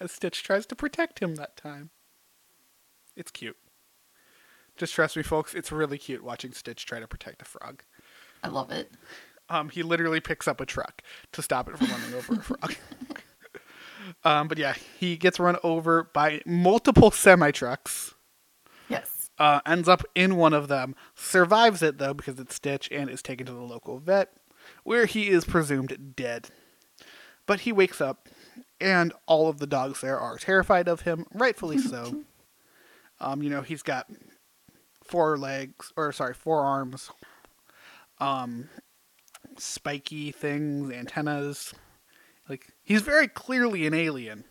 as Stitch tries to protect him that time. It's cute. Just trust me, folks, it's really cute watching Stitch try to protect a frog. I love it. Um, he literally picks up a truck to stop it from running over a frog. [laughs] um, but yeah, he gets run over by multiple semi trucks. Yes. Uh, ends up in one of them, survives it though because it's Stitch, and is taken to the local vet, where he is presumed dead. But he wakes up, and all of the dogs there are terrified of him, rightfully so. [laughs] um, you know, he's got four legs, or sorry, four arms, um, spiky things, antennas. Like, he's very clearly an alien.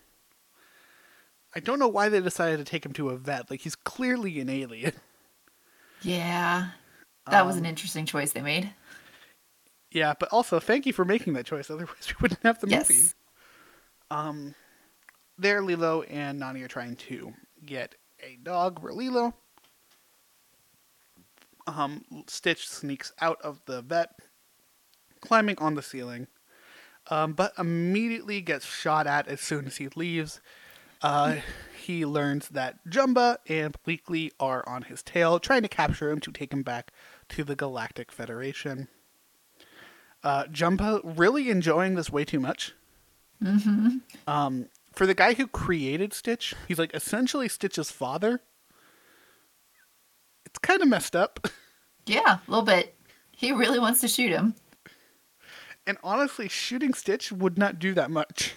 I don't know why they decided to take him to a vet. Like, he's clearly an alien. Yeah. That was an Um, interesting choice they made. Yeah, but also thank you for making that choice. Otherwise, we wouldn't have the Yes. movie. Um, there, Lilo and Nani are trying to get a dog for Lilo. Um, Stitch sneaks out of the vet, climbing on the ceiling, um, but immediately gets shot at as soon as he leaves. Uh, he learns that Jumba and Pleakley are on his tail, trying to capture him to take him back to the Galactic Federation. Uh, Jumba really enjoying this way too much. Mm-hmm. Um, for the guy who created Stitch, he's like essentially Stitch's father. It's kind of messed up. Yeah, a little bit. He really wants to shoot him. And honestly, shooting Stitch would not do that much.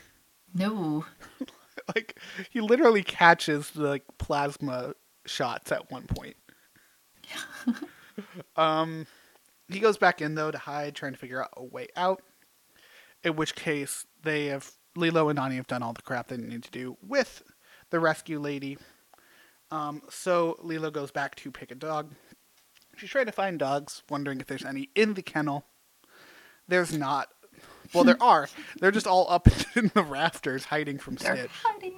No. [laughs] like he literally catches the like plasma shots at one point. [laughs] um he goes back in though to hide, trying to figure out a way out. In which case they have Lilo and Nani have done all the crap they need to do with the rescue lady. Um, so Lilo goes back to pick a dog. She's trying to find dogs, wondering if there's any in the kennel. There's not. Well, there are. They're just all up [laughs] in the rafters, hiding from They're Stitch. hiding.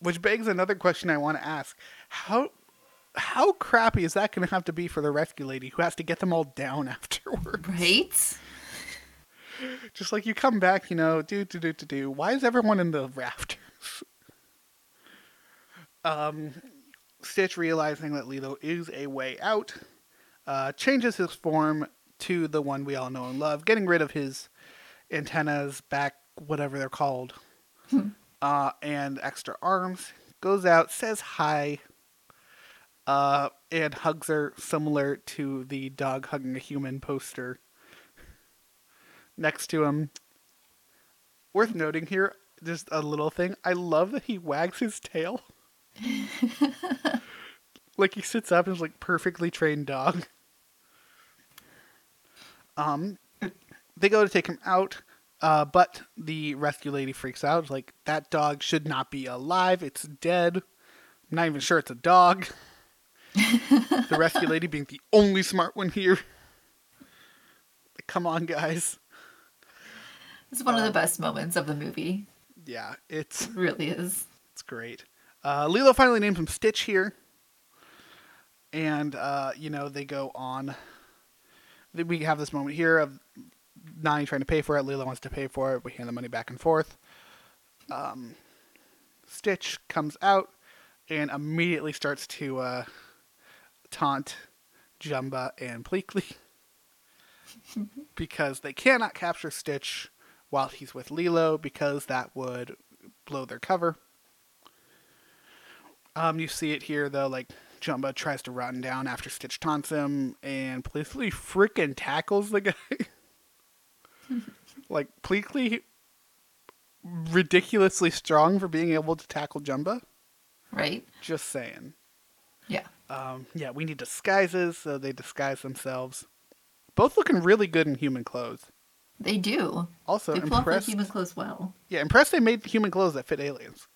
Which begs another question I want to ask: How how crappy is that going to have to be for the rescue lady who has to get them all down [laughs] afterwards? Right? Just like you come back, you know, do do do do do. Why is everyone in the rafters? Um, Stitch realizing that Lilo is a way out, uh, changes his form to the one we all know and love, getting rid of his antennas, back, whatever they're called, uh, and extra arms. Goes out, says hi, uh, and hugs her, similar to the dog hugging a human poster next to him. Worth noting here, just a little thing. I love that he wags his tail. [laughs] like he sits up and is like perfectly trained dog. Um, they go to take him out, uh, but the rescue lady freaks out. Like that dog should not be alive. It's dead. I'm not even sure it's a dog. the rescue lady being the only smart one here. Like, Come on, guys. It's one of the best moments of the movie. Yeah, it's It really is. It's great. Uh, Lilo finally names him Stitch here. And, uh, you know, they go on. We have this moment here of Nani trying to pay for it. Lilo wants to pay for it. We hand the money back and forth. Um, Stitch comes out and immediately starts to uh, taunt Jumba and Pleakley [laughs] because they cannot capture Stitch while he's with Lilo because that would blow their cover. Um, you see it here though, like Jumba tries to run down after Stitch taunts him, and Pleakley freaking tackles the guy. [laughs] like Pleakley, ridiculously strong for being able to tackle Jumba. Right? Just saying. Yeah. Um, yeah, we need disguises, so they disguise themselves. Both looking really good in human clothes. They do. Also they pull off impressed. human clothes well. Yeah, impressed they made human clothes that fit aliens.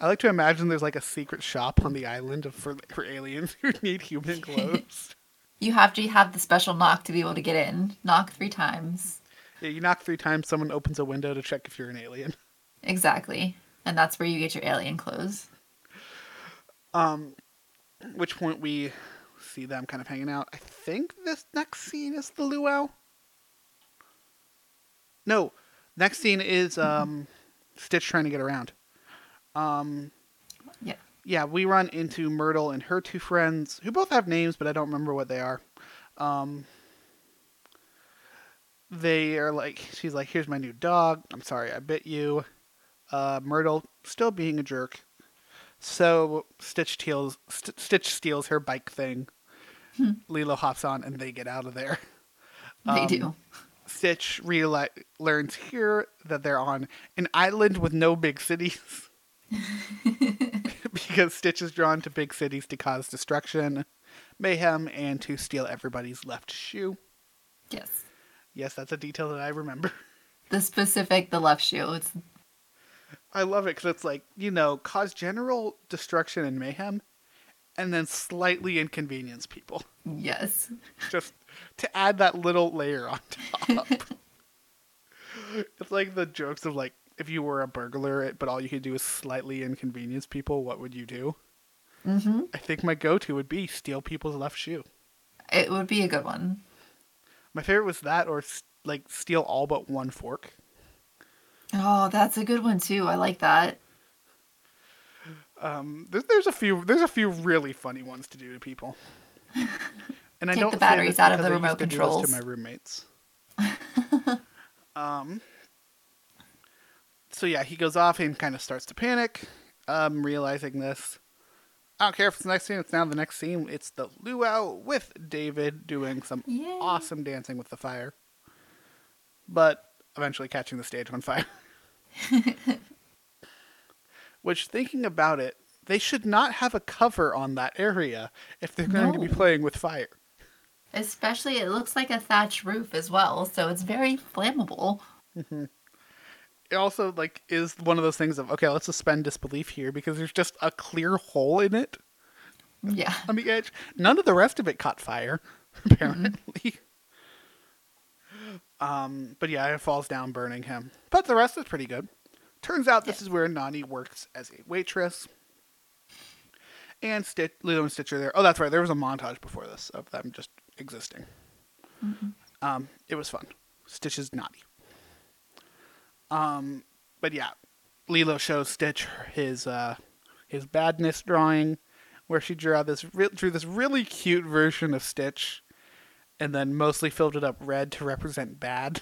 I like to imagine there's like a secret shop on the island for for aliens who [laughs] need human [laughs] clothes. You have to have the special knock to be able to get in. Knock three times. yeah, you knock three times, someone opens a window to check if you're an alien. Exactly. And that's where you get your alien clothes. Um which point we see them kind of hanging out. I think this next scene is the luau. No, next scene is um, Stitch trying to get around. Yeah. yeah, we run into Myrtle and her two friends, who both have names, but I don't remember what they are. Um, they are like, she's like, "Here's my new dog. I'm sorry, I bit you." Uh, Myrtle still being a jerk, so Stitch steals St- Stitch steals her bike thing. Lilo hops on, and they get out of there. They do. Stitch reali- learns here that they're on an island with no big cities. [laughs] [laughs] because Stitch is drawn to big cities to cause destruction, mayhem, and to steal everybody's left shoe. Yes. Yes, that's a detail that I remember. [laughs] The specific, the left shoe. It's I love it because it's like, you know, cause general destruction and mayhem, and then slightly inconvenience people. yes. Just to add that little layer on top. it's like the jokes of like, if you were a burglar, but all you could do is slightly inconvenience people, what would you do? Mm-hmm. I think my go-to would be steal people's left shoe. It would be a good one. My favorite was that, or like steal all but one fork. Oh, that's a good one too. I like that. Um, there's, there's a few there's a few really funny ones to do to people. [laughs] And I don't the batteries out of the I remote controls. to my roommates. [laughs] um. So yeah, he goes off and kind of starts to panic, um, realizing this. I don't care if it's the next scene. It's now the next scene. It's the luau with David doing some Yay. awesome dancing with the fire, but eventually catching the stage on fire. [laughs] Which, thinking about it, they should not have a cover on that area if they're going to be playing with fire. Especially, it looks like a thatch roof as well, so it's very flammable. It also like is one of those things of okay, let's suspend disbelief here because there's just a clear hole in it Yeah. on the edge. None of the rest of it caught fire, [laughs] apparently. Um, but yeah, it falls down, burning him. But the rest is pretty good. Turns out this is where Nani works as a waitress. And Stitch, Lilo and Stitch are there. Oh, that's right. There was a montage before this of them just existing. Um, it was fun. Stitch is naughty. Um, but yeah, Lilo shows Stitch his uh, his badness drawing, where she drew this re- drew this really cute version of Stitch, and then mostly filled it up red to represent bad.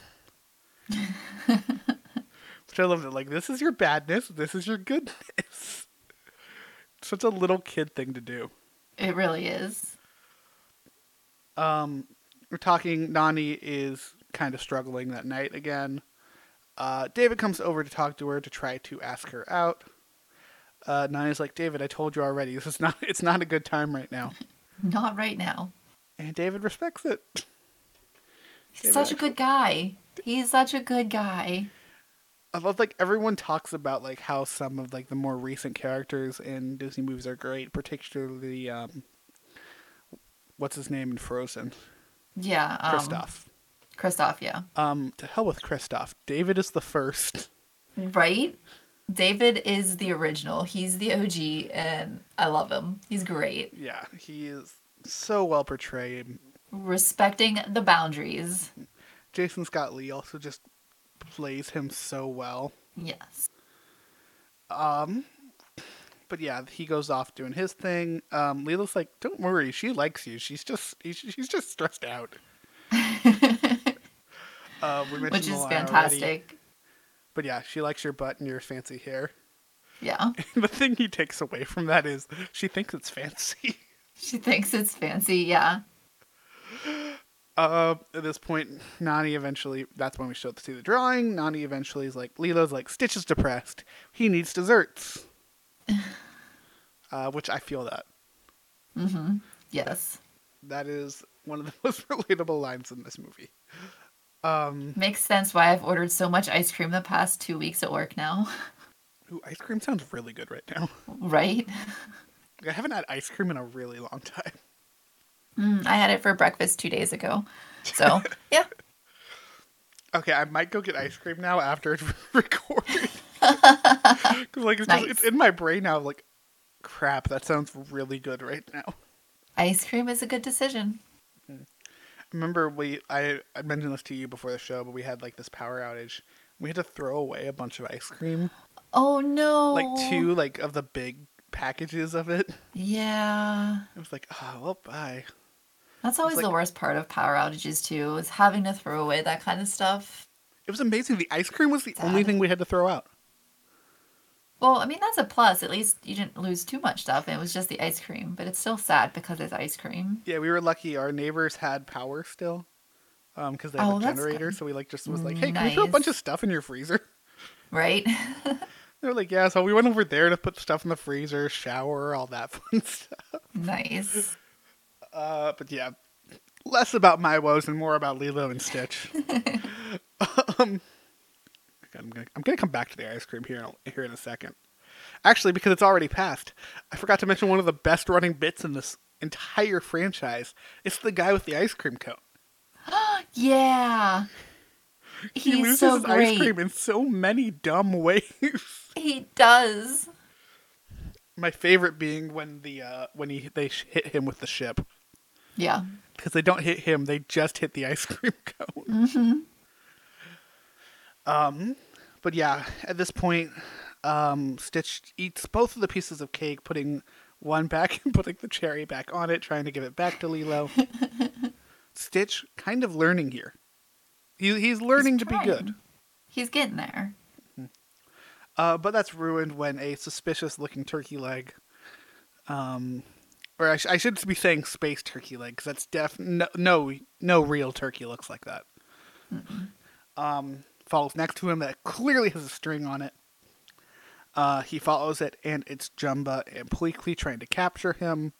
[laughs] Which I love it. Like this is your badness, this is your goodness. [laughs] Such a little kid thing to do. It really is. Um, we're talking. Nani is kind of struggling that night again. Uh, David comes over to talk to her to try to ask her out. Uh, Nani's like, David, I told you already. This is not. [laughs] It's not a good time right now. [laughs] Not right now. And David respects it. He's David such a good guy. He's such a good guy. I love like everyone talks about like how some of like the more recent characters in Disney movies are great, particularly um, what's his name in Frozen, Yeah. Um, Kristoff. Kristoff, yeah. Um, to hell with Kristoff. David is the first. Right? David is the original. He's the OG, and I love him. He's great. Yeah, he is so well portrayed. Respecting the boundaries. Jason Scott Lee also just plays him so well. Yes. Um, But yeah, he goes off doing his thing. Um, Lilo's like, "Don't worry, she likes you. She's just she's just stressed out." Uh, we mentioned Which is already. fantastic. But yeah, she likes your butt and your fancy hair. Yeah. [laughs] the thing he takes away from that is she thinks it's fancy. She thinks it's fancy. Yeah. [gasps] Uh, at this point, Nani eventually, that's when we show to see the drawing. Nani eventually is like, Lilo's like, Stitch is depressed. He needs desserts. [sighs] uh, which I feel that. Mhm. Yes. That is one of the [laughs] most relatable lines in this movie. Um, Makes sense why I've ordered so much ice cream the past two weeks at work now. ooh, ice cream sounds really good right now. right? [laughs] I haven't had ice cream in a really long time. Mm, I had it for breakfast two days ago. So, [laughs] yeah. Okay, I might go get ice cream now after it's [laughs] recorded. Because like it's, just, it's in my brain now. Like, crap, that sounds really good right now. Ice cream is a good decision. Remember, we I, I mentioned this to you before the show, but we had like this power outage. We had to throw away a bunch of ice cream, Oh no. like two like of the big packages of it. Yeah. It was like, oh well, bye. That's always like- the worst part of power outages too, is having to throw away that kind of stuff. It was amazing. The ice cream was the only thing we had to throw out. Well, I mean that's a plus. At least you didn't lose too much stuff. and It was just the ice cream, but it's still sad because it's ice cream. Yeah, we were lucky. Our neighbors had power still, um, because they had Oh, a generator. So we like just was like, hey, can we throw a bunch of stuff in your freezer? [laughs] Right? [laughs] They were like, yeah. So we went over there to put stuff in the freezer, shower, all that [laughs] fun stuff. nice. Uh, but yeah, less about my woes and more about Lilo and Stitch. um, I'm gonna I'm gonna come back to the ice cream here in, here in a second. Actually, because it's already passed, I forgot to mention one of the best running bits in this entire franchise. It's the guy with the ice cream cone. [gasps] Yeah. He He's loses so great. ice cream in so many dumb [laughs] ways. He does. My favorite being when the uh, when he they hit him with the ship Yeah. because they don't hit him; they just hit the ice [laughs] cream cone. Um, but yeah, at this point, um, Stitch eats both of the pieces of cake, putting one back [laughs] and putting the cherry back on it, trying to give it back to Lilo. [laughs] Stitch kind of learning here. He, he's learning He's to be good. He's getting there. Uh, but that's ruined when a suspicious looking turkey leg, um, or I, sh- I should be saying space turkey leg because that's def no, no no real turkey looks like that. Um, follows next to him that clearly has a string on it. Uh, he follows it and it's Jumba and Pleakley trying to capture him.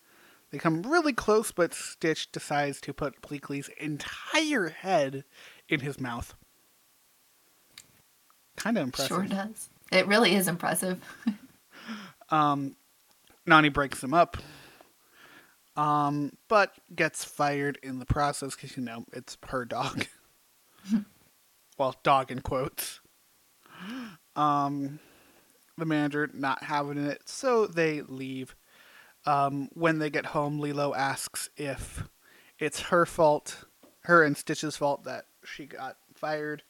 They come really close, but Stitch decides to put Pleakley's entire head in his mouth. Kind of impressive. Sure does. It really is impressive. [laughs] Nani breaks him up, um, but gets fired in the process because you know it's her dog. [laughs] well, dog in quotes. Um, the manager not having it, so they leave. Um, when they get home, Lilo asks if it's her fault, her and Stitch's fault that she got fired.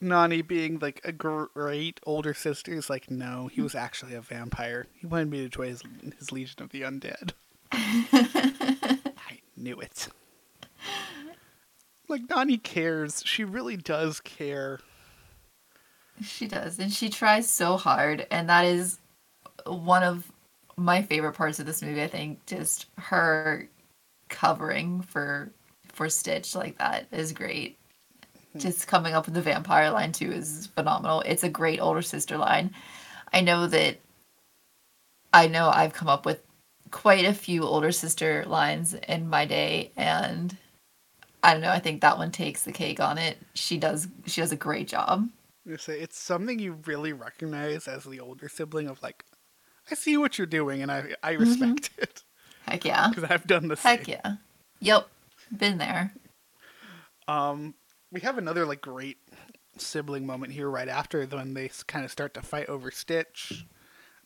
Nani being like a great older sister is like, no, he was actually a vampire. He wanted me to join his, his Legion of the Undead. [laughs] I knew it. Like Nani cares. She really does care. She does, and she tries so hard, and that is one of my favorite parts of this movie. I think just her covering for for Stitch like that is great. Hmm. Just coming up with the vampire line too is phenomenal. It's a great older sister line. I know that I know I've come up with quite a few older sister lines in my day and I don't know, I think that one takes the cake on it. She does she does a great job. You say it's something you really recognize as the older sibling of like, I see what you're doing and I I respect [laughs] it Heck yeah. because I've done the same. Heck yeah. Yep. Been there. Um, we have another like great sibling moment here right after when they kind of start to fight over Stitch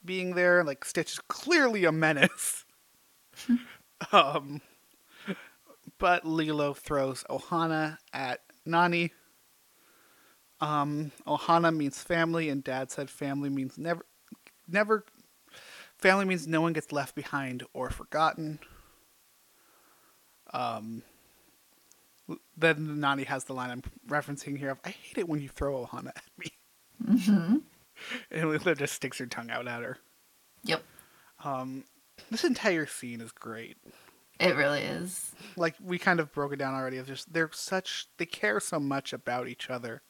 being there. Like Stitch is clearly a menace. [laughs] um, but Lilo throws Ohana at Nani. Um, Ohana means family, and Dad said family means never, never. Family means no one gets left behind or forgotten. then Nani has the line I'm referencing here of I hate it when you throw Ohana at me. Mm-hmm. [laughs] and Lilo just sticks her tongue out at her. Yep. This entire scene is great. It really is. Like we kind of broke it down already. Of just they're such they care so much about each other,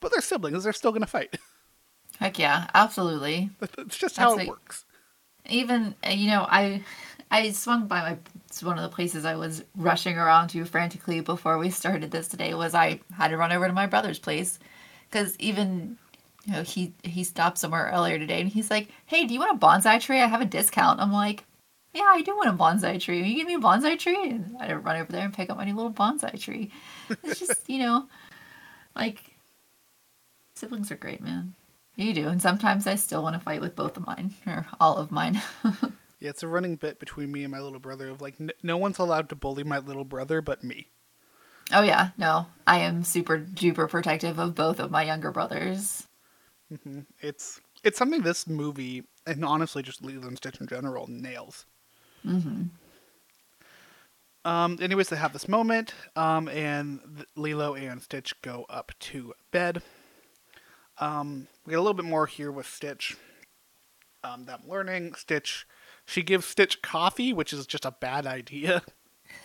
but they're siblings. They're still gonna fight. [laughs] Heck yeah. Absolutely. It's just how it like- works. Even uh, you know, I I swung by my it's one of the places I was rushing around to frantically before we started this today was I had to run over to my brother's place because even you know he he stopped somewhere earlier today and he's like, "Hey, do you want a bonsai tree? I have a discount." I'm like, "Yeah, I do want a bonsai tree. Will you give me a bonsai tree?" And I run over there and pick up my new little bonsai tree. It's just you know, like siblings are great, man. You do, and sometimes I still want to fight with both of mine or all of mine. [laughs] Yeah, it's a running bit between me and my little brother of like n- no one's allowed to bully my little brother but me. Oh yeah, no. I am super duper protective of both of my younger brothers. Mm-hmm. It's it's something this movie and honestly just Lilo and Stitch in general nails. Mm-hmm. Um. Anyways, they have this moment, um, and Lilo and Stitch go up to bed. Um, we get a little bit more here with Stitch. Um, that I'm learning Stitch. She gives Stitch coffee, which is just a bad idea. [laughs]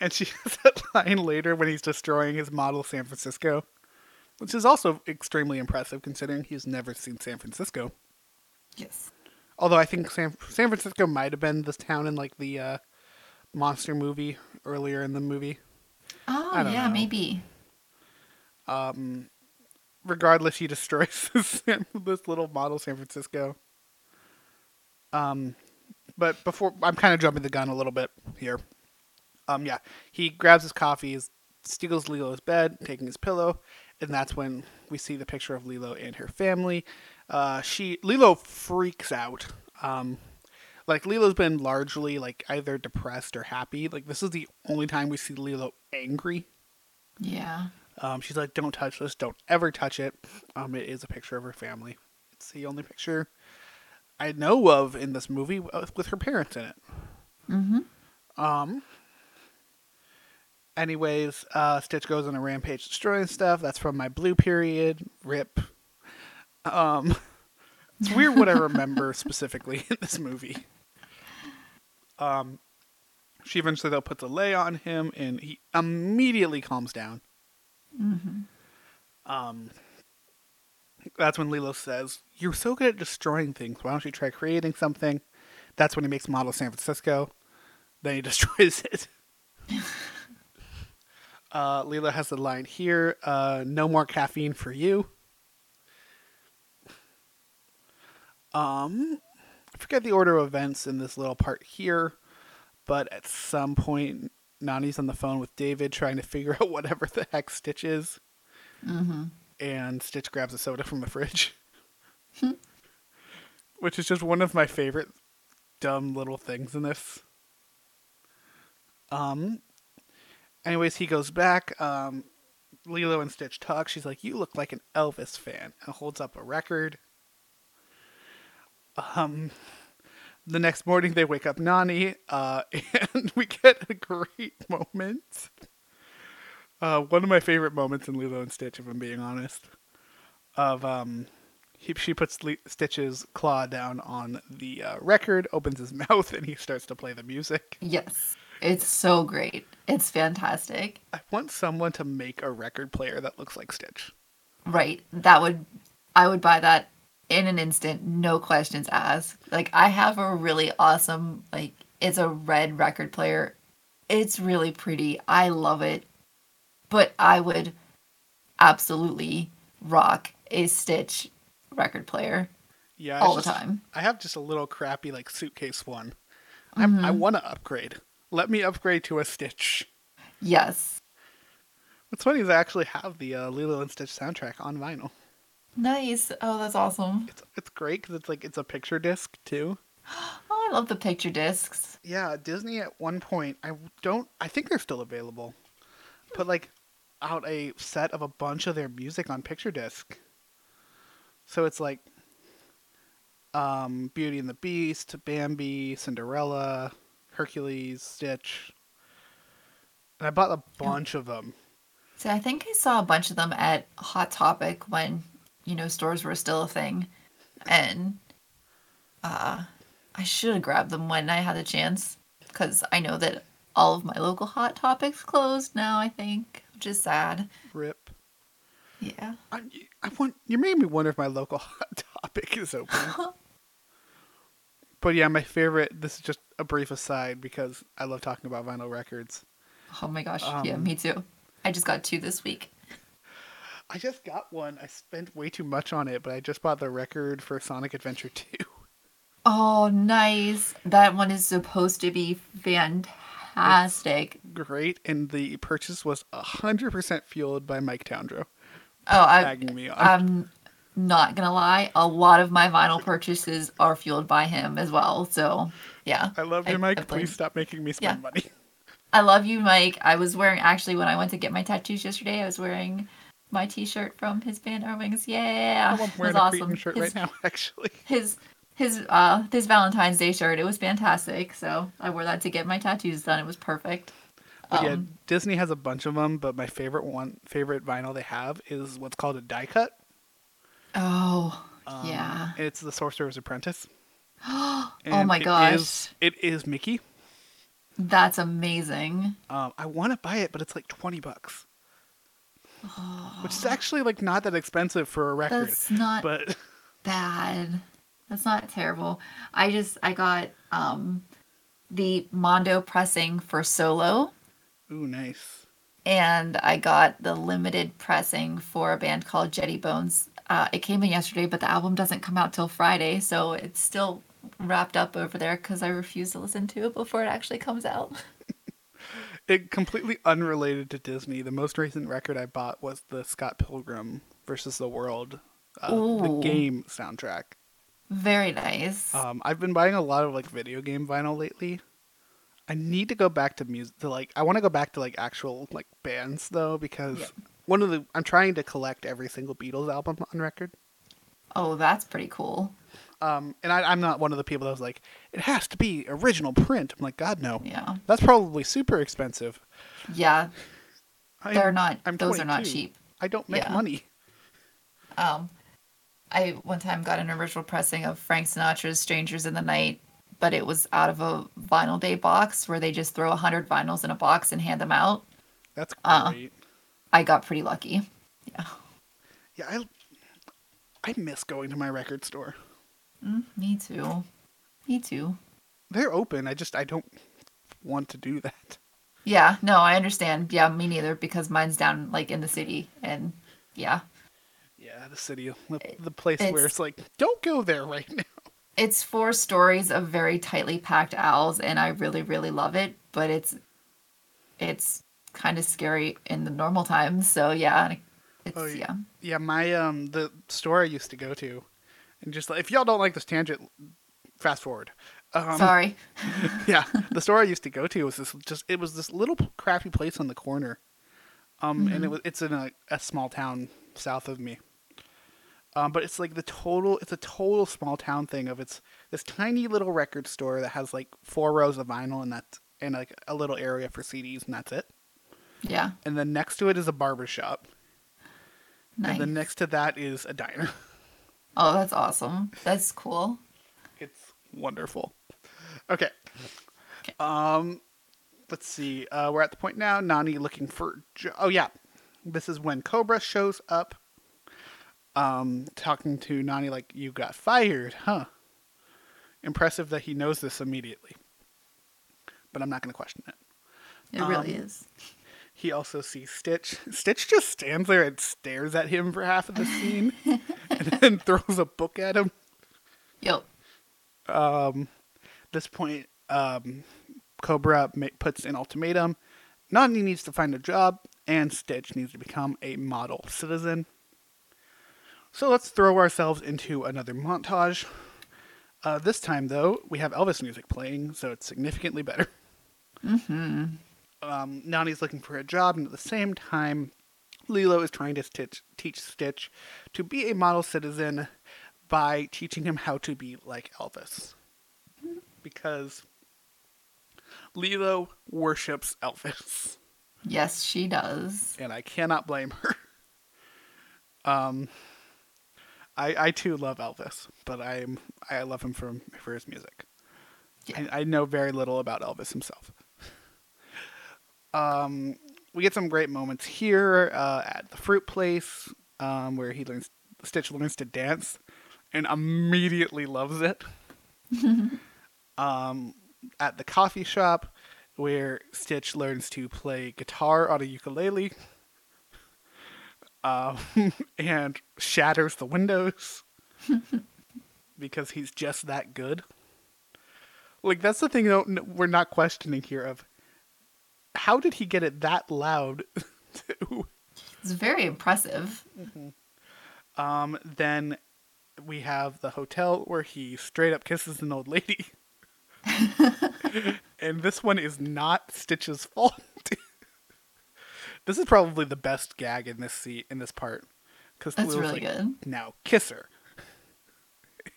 and she has that line later when he's destroying his model San Francisco, which is also extremely impressive considering he's never seen San Francisco. Yes. Although I think San San Francisco might have been this town in like the uh, monster movie earlier in the movie. Oh yeah, know. maybe. regardless, he destroys [laughs] this, this little model San Francisco. Um, but before I'm kind of jumping the gun a little bit here. Um, yeah, he grabs his coffee, steals Lilo's bed, taking his pillow, and that's when we see the picture of Lilo and her family. Uh, she Lilo freaks out. Um, like Lilo's been largely like either depressed or happy. Like this is the only time we see Lilo angry. Yeah. Um, she's like, "Don't touch this. Don't ever touch it." Um, it is a picture of her family. It's the only picture I know of in this movie with her parents in it. Mm-hmm. Um. Anyways, uh, Stitch goes on a rampage destroying stuff. That's from my blue period. Rip. Um, [laughs] it's weird what I remember specifically in this movie. Um, she eventually though puts a lei on him, and he immediately calms down. Mm-hmm. Um, that's when Lilo says, "You're so good at destroying things. Why don't you try creating something?" That's when he makes Model San Francisco. Then he [laughs] destroys it. [laughs] uh, Lilo has the line here: uh, "No more caffeine for you." Um, I forget the order of events in this little part here, but at some point, Nani's on the phone with David trying to figure out [laughs] whatever the heck Stitch is Mm-hmm. and Stitch grabs a soda from the fridge. [laughs] Which is just one of my favorite dumb little things in this. Um anyways, he goes back, um Lilo and Stitch talk. She's like, "You look like an Elvis fan." And holds up a record. Um the next morning they wake up Nani uh [laughs] and we get a great moment. Uh, one of my favorite moments in Lilo and Stitch, if I'm being honest, of um, he, she puts Le- Stitch's claw down on the uh, record, opens his [laughs] mouth, and he starts to play the music. Yes. It's so great. It's fantastic. I want someone to make a record player that looks like Stitch. Right. That would I would buy that in an instant, no questions asked. Like I have a really awesome like it's a red record player. It's really pretty. I love it. But I would absolutely rock a Stitch record player Yeah, all it's the time. I have just a little crappy like suitcase one. I'm, I want to upgrade. Let me upgrade to a Stitch. Yes. What's funny is I actually have the uh, Lilo and Stitch soundtrack on vinyl. Nice. Oh, that's awesome. It's it's great because it's like it's a picture disc too. [gasps] Oh, I love the picture discs. Yeah, Disney at one point, I don't, I think they're still available, put like out a set of a bunch of their music on picture disc. So it's like um, Beauty and the Beast, Bambi, Cinderella, Hercules, Stitch. And I bought a bunch of them. See, I think I saw a bunch of them at Hot Topic when, you know, stores were still a thing. And uh, I should have grabbed them when I had a chance because I know that all of my local Hot Topics closed now, I think, which is sad. Rip. Yeah. I, I want you made me wonder if my local [laughs] hot topic is open. [laughs] but yeah, my favorite. This is just a brief aside because I love talking about vinyl records. Oh my gosh. yeah, Um, me too. I just got two this week. I just got one. I spent way too much on it, but I just bought the record for Sonic Adventure [laughs] 2. Oh, nice. That one is supposed to be fantastic. Great, and the purchase was 100% fueled by Mike Towndrow. Oh, I, Tagging me on. I'm not gonna lie. A lot of my vinyl purchases are fueled by him as well. So, yeah. I love you, Mike. I Please stop making me spend Yeah. money. [laughs] I love you, Mike. I was wearing actually when I went to get my tattoos yesterday. I was wearing my T-shirt from his band Our Wings. Yeah, I'm it was a awesome. Shirt his, right now, [laughs] actually. his his uh his Valentine's Day shirt. It was fantastic. So I wore that to get my tattoos done. It was perfect. But yeah, Um, Disney has a bunch of them, but my favorite one, favorite vinyl they have is what's called a die cut. Oh, Um, yeah. It's the Sorcerer's Apprentice. [gasps] oh my it gosh, is- it is Mickey. that's amazing. Um, I want to buy it, but it's like twenty bucks, which is actually like not that expensive for a record. That's not But bad. That's not terrible. I just I got um the Mondo pressing for solo ooh, nice. and I got the limited pressing for a band called Jetty Bones. Uh, it came in yesterday, but the album doesn't come out till Friday, so it's still wrapped up over there because I refuse to listen to it before it actually comes out. [laughs] It completely unrelated to Disney. The most recent record I bought was the Scott Pilgrim versus the World uh, the game soundtrack. Very nice. Um, I've been buying a lot of like video game vinyl lately. I need to go back to music to like I want to go back to like actual like bands though because one of the I'm trying to collect every single Beatles album on record. oh, that's pretty cool. Um, and I, I'm not one of the people that was like it has to be original print. I'm like God no. Yeah. That's probably super expensive. Yeah. I, They're not- I'm those are not cheap. I don't make Yeah. money. Um, I one time got an original pressing of Frank Sinatra's "Strangers in the Night," but it was out of a vinyl day box where they just throw a hundred vinyls in a box and hand them out. That's Uh-uh. great. I got pretty lucky. Yeah, Yeah, I I miss going to my record store. Mm, me too. Me too. They're open. I just I don't want to do that. Yeah, no, I understand. Yeah, me neither because mine's down like in the city, and yeah, Yeah, the city, the, the place it's- where it's like, don't go there right now. it's four stories of very tightly packed owls, and I really, really love it. But it's it's kind of scary in the normal times. So yeah, it's Oh, yeah. Yeah, my um the store I used to go to, and just like if y'all don't like this tangent, fast forward. Um, Sorry. [laughs] yeah, the store I used to go to was this just it was this little crappy place on the corner, um, and it was it's in a, a small town south of me. Um, but it's like the total it's a total small town thing of it's this tiny little record store that has like four rows of vinyl and that's and like a little area for CDs and that's it. Yeah. And then next to it is a barber shop. Nice. And then next to that is a diner. [laughs] Oh, that's awesome. That's cool. Wonderful. Okay. Um, let's see. Uh, we're at the point now. Nani looking for. Jo- oh yeah, this is when Cobra shows up. Um, talking to Nani like you got fired, huh? Impressive that he knows this immediately. But I'm not going to question it. It really Um, is. He also sees Stitch. Stitch just stands there and stares at him for half of the scene, [laughs] and then throws a book at him. Yep. This point, um, Cobra puts an ultimatum. Nani needs to find a job, and Stitch needs to become a model citizen. So let's throw ourselves into another montage. Uh, this time, though, we have Elvis music playing, so it's significantly better. Mm-hmm. Um, Nani's looking for a job, and at the same time, Lilo is trying to stitch, teach Stitch to be a model citizen by teaching him how to be like Elvis because Lilo worships Elvis, Yes, she does. and I cannot blame her. Um, I I too love Elvis, but I'm I love him for for his music. Yeah. I, I know very little about Elvis himself. Um, we get some great moments here uh, at the fruit place, um, where he learns Stitch learns to dance, and immediately loves it. [laughs] um, at the coffee shop, where Stitch learns to play guitar on a ukulele, um, [laughs] and shatters the windows [laughs] because he's just that good. Like that's the thing n- we're not questioning here of how did he get it that loud It's very impressive. um then we have the hotel where he straight up kisses an old lady. [laughs] and this one is not Stitch's fault. [laughs] this is probably the best gag in this scene in this part cuz That's really good. Now kiss her. [laughs]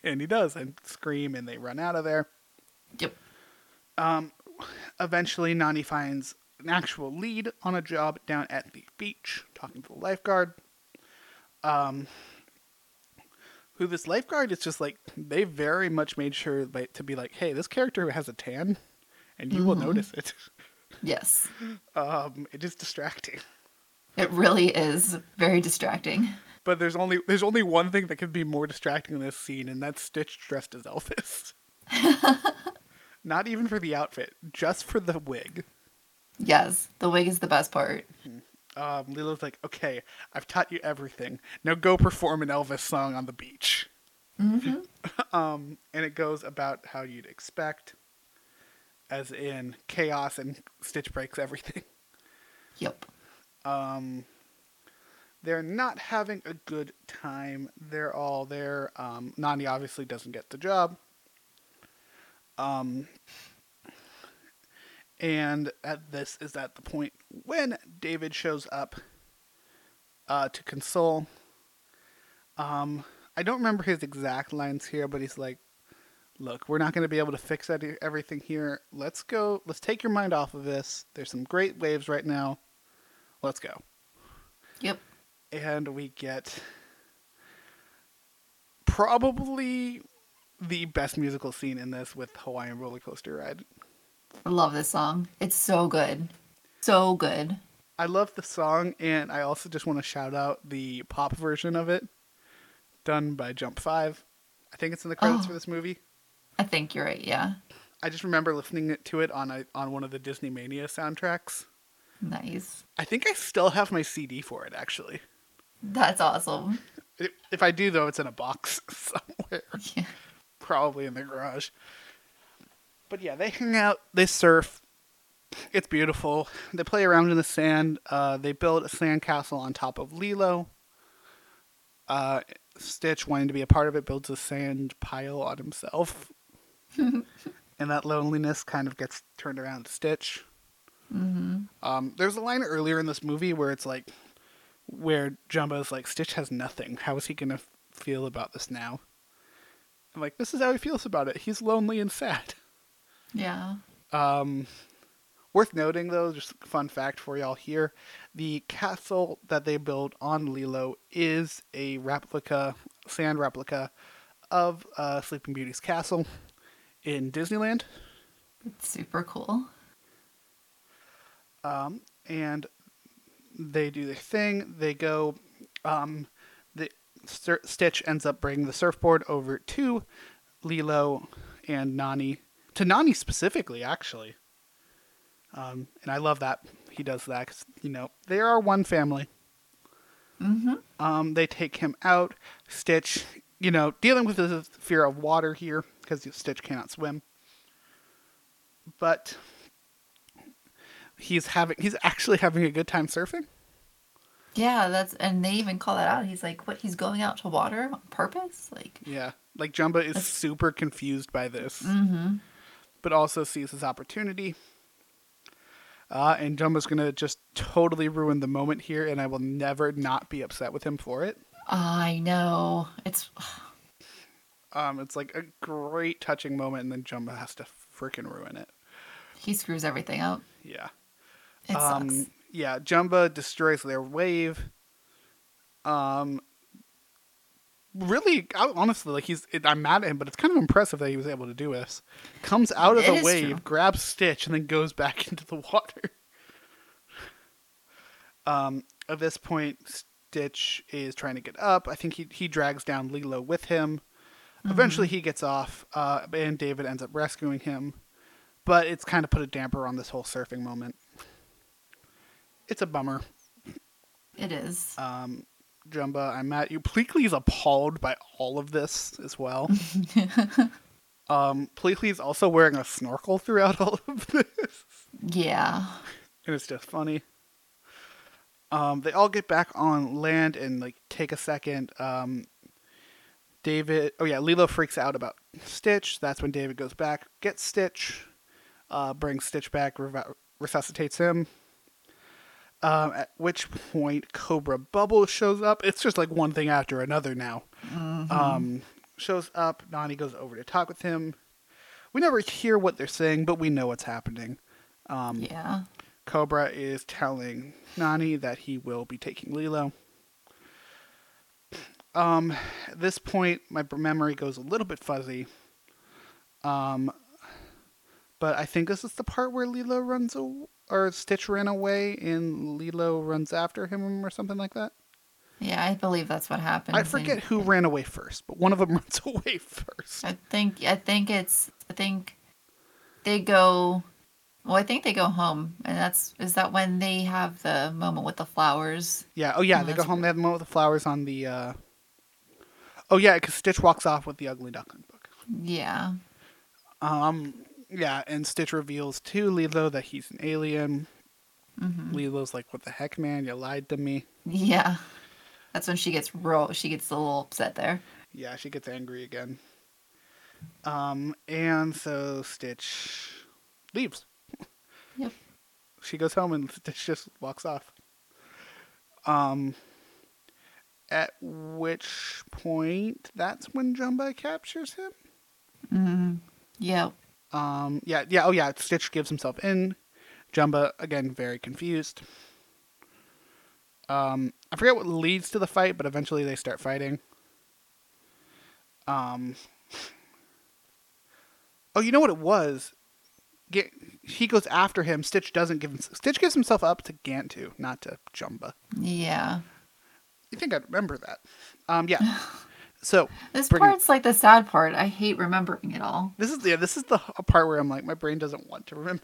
And he does and scream and they run out of there. Yep. Um, eventually Nani finds an actual lead on a job down at the beach, talking to the lifeguard. Um, who this lifeguard is just like they very much made sure by, to be like, hey, this character has a tan, and you will notice it. Yes. [laughs] Um, it is distracting, It really is very distracting. but there's only there's only one thing that could be more distracting in this scene, and that's Stitch dressed as Elvis. [laughs] Not even for the outfit, just for the wig. Yes, the wig is the best part. Um, Lilo's like, okay, I've taught you everything. Now go perform an Elvis song on the beach. [laughs] um, and it goes about how you'd expect, as in chaos and Stitch breaks everything. Yep. they're not having a good time. They're all there. Um, Nani obviously doesn't get the job. Um, and at this is at the point when David shows up uh, to console. Um, I don't remember his exact lines here, but he's like, "Look, we're not going to be able to fix everything here. Let's go. Let's take your mind off of this. There's some great waves right now. Let's go." Yep. and we get probably the best musical scene in this with Hawaiian Roller Coaster Ride. I love this song. It's so good. So good. I love the song, and I also just want to shout out the pop version of it, done by Jump Five. I think it's in the credits Oh. for this movie. I think you're right. Yeah. I just remember listening to it on a, on one of the Disney Mania soundtracks. Nice. I think I still have my CD for it, actually. That's awesome. If- If I do, though, it's in a box [laughs] somewhere. Yeah. probably in the garage. But yeah, they [laughs] hang out, they surf. It's beautiful. They play around in the sand. Uh, they build a sand castle on top of Lilo. Uh, Stitch, wanting to be a part of it, builds a sand pile on himself. [laughs] and that loneliness kind of gets turned around to Stitch. Um, there's a line earlier in this movie where it's like, where Jumba's like, Stitch has nothing. How is he going to feel about this now? I'm like, this is how he feels about it. He's lonely and sad. [laughs] Yeah. Um, worth noting, though, just a fun fact for y'all here: the castle that they built on Lilo is a replica, sand replica, of uh, Sleeping Beauty's castle in Disneyland. It's super cool. um, and they do their thing. They go. Um, the Stitch ends up bringing the surfboard over to Lilo and Nani, to Nani specifically, actually. Um, and I love that he does that because you know they are one family. Mm-hmm. Um, they take him out. Stitch, you know, dealing with the fear of water here because Stitch cannot swim. But he's having he's actually having a good time surfing. Yeah, that's and they even call that out. He's like, "What? He's going out to water on purpose?" Like, Yeah, like Jumba is That's- super confused by this, mm-hmm. But also sees his opportunity. Uh, and Jumba's gonna just totally ruin the moment here, and I will never not be upset with him for it. I know. It's Um, it's like a great touching moment, and then Jumba has to freaking ruin it. he screws everything up. Yeah. It um, sucks. yeah, Jumba destroys their wave. Um, really, I, honestly, like he's, it, I'm mad at him, but it's kind of impressive that he was able to do this. Comes out of It the wave, true. grabs Stitch, and then goes back [laughs] into the water. Um, at this point, Stitch is trying to get up. I think he he drags down Lilo with him. Eventually, Mm-hmm. he gets off, uh, and David ends up rescuing him. But it's kind of put a damper on this whole surfing moment. It's a bummer. It is. Um, Jumba, I'm at you. Pleakley is appalled by all of this as well. [laughs] um, Pleakley is also wearing a snorkel throughout all of this, yeah. and it's just funny. Um, they all get back on land and like take a second. Um, David, oh yeah, Lilo freaks out about Stitch. That's when David goes back, gets Stitch, uh, brings Stitch back, resuscitates him. Um, at which point Cobra Bubble shows up. It's just like one thing after another now. Um, shows up. Nani goes over to talk with him. We never hear what they're saying, but we know what's happening. Um, Yeah. Cobra is telling Nani that he will be taking Lilo. Um, at this point, my memory goes a little bit fuzzy. Um, but I think this is the part where Lilo runs aw- or Stitch ran away and Lilo runs after him or something like that. Yeah, I believe that's what happened. I forget who ran away first, but one of them [laughs] runs away first. I think I think it's I think they go well, I think they go home and that's is that when they have the moment with the flowers? Yeah. Oh, yeah. They go home. They have the moment with the flowers on the. Uh... Oh, yeah, because Stitch walks off with the Ugly Duckling book. Yeah. Um, yeah, and Stitch reveals to Lilo that he's an alien. hmm Lilo's like, "What the heck, man? You lied to me." Yeah. That's when she gets real. She gets a little upset there. Yeah, she gets angry again. Um, and so Stitch leaves. Yep. She goes home and Stitch just walks off. Um, at which point, that's when Jumba captures him. Yep. Um, yeah, yeah, oh yeah, Stitch gives himself in. Jumba, again, very confused. Um, I forget what leads to the fight, but eventually they start fighting. Um, oh, you know what it was? Get, he goes after him. Stitch doesn't give him. Stitch gives himself up to Gantu, not to Jumba. Yeah. You think I'd remember that? Um, yeah. [laughs] So This bringing- part's like the sad part. I hate remembering it all. this is yeah, this is the part where I'm like, my brain doesn't want to [laughs] remember.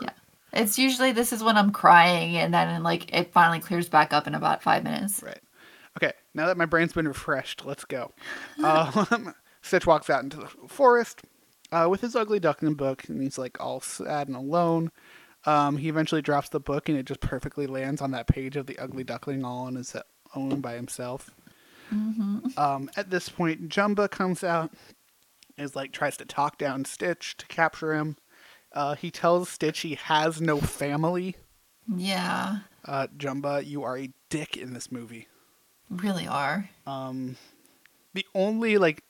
Yeah. It's usually this is when I'm crying and then like it finally clears back up in about five minutes. Right. Okay, now that my brain's been refreshed, let's go. Um, [laughs] Stitch walks out into the forest uh, with his ugly duckling book, and he's like all sad and alone. Um, he eventually drops the book, and it just perfectly lands on that page of the ugly duckling all on his own by himself. Um, at this point, Jumba comes out, is like tries to talk down Stitch to capture him. Uh, he tells Stitch he has no family. Yeah. Uh, Jumba, you are a dick in this movie. Really are. Um, the only like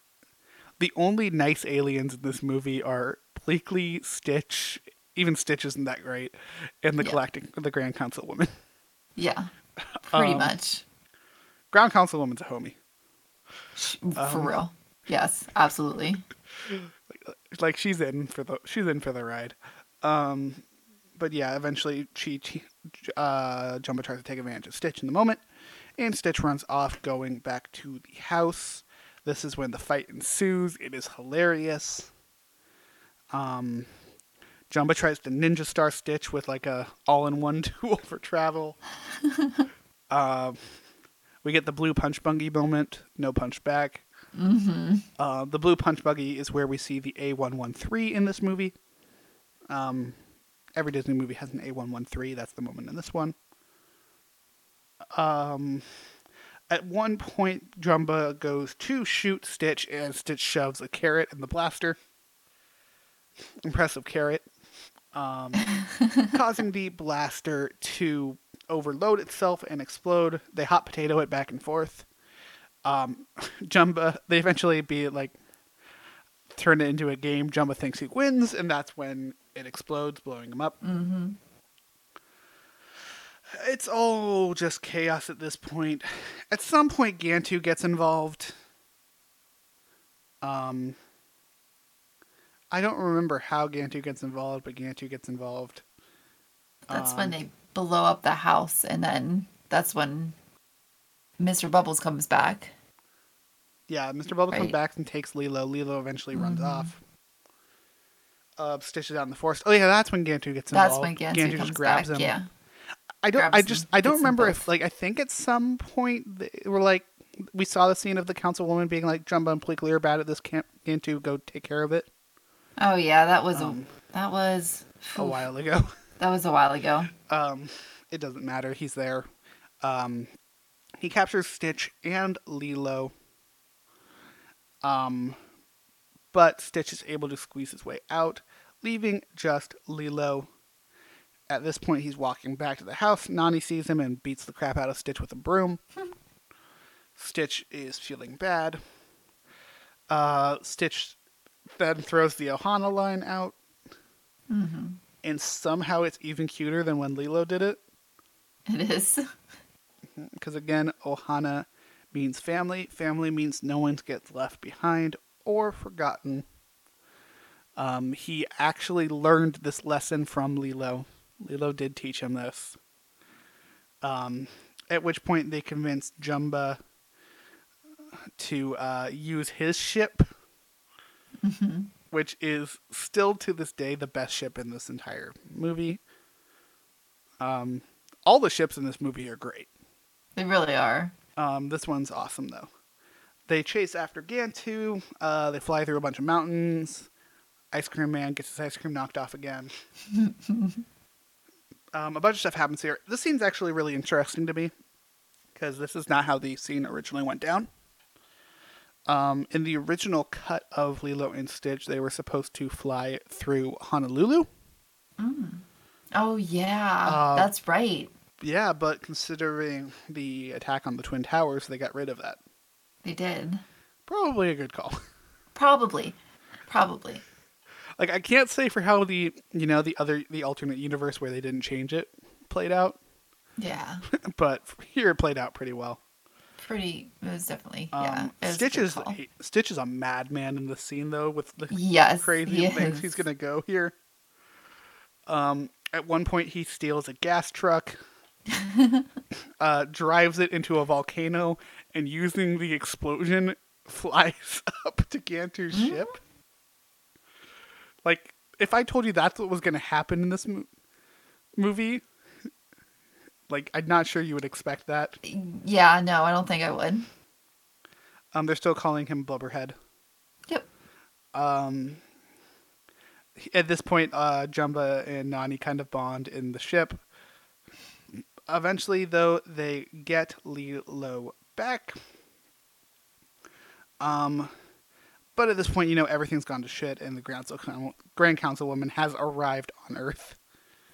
the only nice aliens in this movie are Pleakley, Stitch, even Stitch isn't that great, and the Yeah. galactic the Grand Councilwoman. Yeah. Pretty Um, much. Grand Councilwoman's a homie. Sh- um, For real. Yes, absolutely. Like she's in for the she's in for the ride. Um but yeah, eventually she, she uh Jumba tries to take advantage of Stitch in the moment, and Stitch runs off going back to the house. This is when the fight ensues. It is hilarious. Um Jumba tries to ninja star Stitch with like a all-in-one [laughs] tool for travel. [laughs] um, we get the blue punch buggy moment, no punch back. Mm-hmm. Uh, the blue punch buggy is where we see the A113 in this movie. Um, every Disney movie has an A113. That's the moment in this one. Um, at one point, Jumba goes to shoot Stitch, and Stitch shoves a carrot in the blaster. Impressive carrot. Um, [laughs] causing the blaster to overload itself and explode. They hot potato it back and forth. Um, [laughs] Jumba, they eventually be like turn it into a game. Jumba thinks he wins, and that's when it explodes, blowing him up. Mm-hmm. It's all just chaos at this point. At some point, Gantu gets involved. Um, I don't remember how Gantu gets involved, but Gantu gets involved. That's Um, when they blow up the house, and then that's when Mr. Bubbles comes back. Yeah, Mr. Bubble comes back and takes Lilo. Lilo eventually runs off. Uh, stitches out in the forest. Oh yeah, that's when Gantu gets involved. That's when Gantu, Gantu comes just grabs back. him. Yeah. I don't. I him, just. I don't remember if like. I think at some point they were like we saw the scene of the councilwoman being like, "Jumba and Pleakley are bad at this. Can't Gantu go take care of it?" Oh yeah, that was Um, a that was A while ago. [laughs] that was a while ago. Um, it doesn't matter. He's there. Um, he captures Stitch and Lilo. Um, but Stitch is able to squeeze his way out, leaving just Lilo. At this point, he's walking back to the house. Nani sees him and beats the crap out of Stitch with a broom. [laughs] Stitch is feeling bad. Uh, Stitch then throws the Ohana line out. And somehow it's even cuter than when Lilo did it. It is. [laughs] Because again, Ohana means family. Family means no one gets left behind or forgotten. Um, he actually learned this lesson from Lilo. Lilo did teach him this. Um, at which point they convinced Jumba to uh, use his ship, which is still to this day the best ship in this entire movie. Um, all the ships in this movie are great. They really are. Um, this one's awesome though. They chase after Gantu. Uh, they fly through a bunch of mountains. Ice Cream Man gets his ice cream knocked off again. [laughs] um, a bunch of stuff happens here. This scene's actually really interesting to me because this is not how the scene originally went down. Um, in the original cut of Lilo and Stitch, they were supposed to fly through Honolulu. Oh yeah, Uh, that's right. Yeah, but considering the attack on the Twin Towers, they got rid of that. They did. Probably a good call. [laughs] Probably. Probably. like I can't say for how the you know the other the alternate universe where they didn't change it played out, Yeah. [laughs] but here it played out pretty well. Pretty it was definitely yeah. Um, it was a Stitch is. Stitch is a madman in the scene though with the Yes. crazy he things is. he's gonna go here. Um, at one point he steals a gas truck, [laughs] uh, drives it into a volcano, and using the explosion [laughs] flies up to Gantu's Mm-hmm. ship. Like, if I told you that's what was gonna happen in this mo- movie, like I'm not sure you would expect that. Yeah, no, I don't think I would. Um, they're still calling him Blubberhead. Yep. um at this point uh jumba and nani kind of bond in the ship eventually though they get lilo back um but at this point you know everything's gone to shit and the grand, Council- grand councilwoman has arrived on earth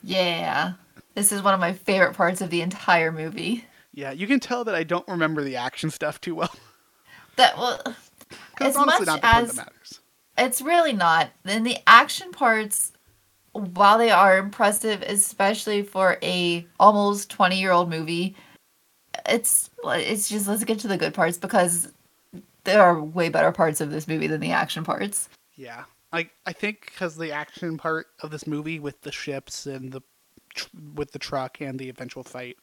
Yeah. This is one of my favorite parts of the entire movie. yeah you can tell that i don't remember the action stuff too well That well as honestly much as that matters it's really not. Then the action parts, while they are impressive, especially for a almost twenty year old movie, it's it's just let's get to the good parts because there are way better parts of this movie than the action parts. Yeah, I I think because the action part of this movie with the ships and the tr- with the truck and the eventual fight,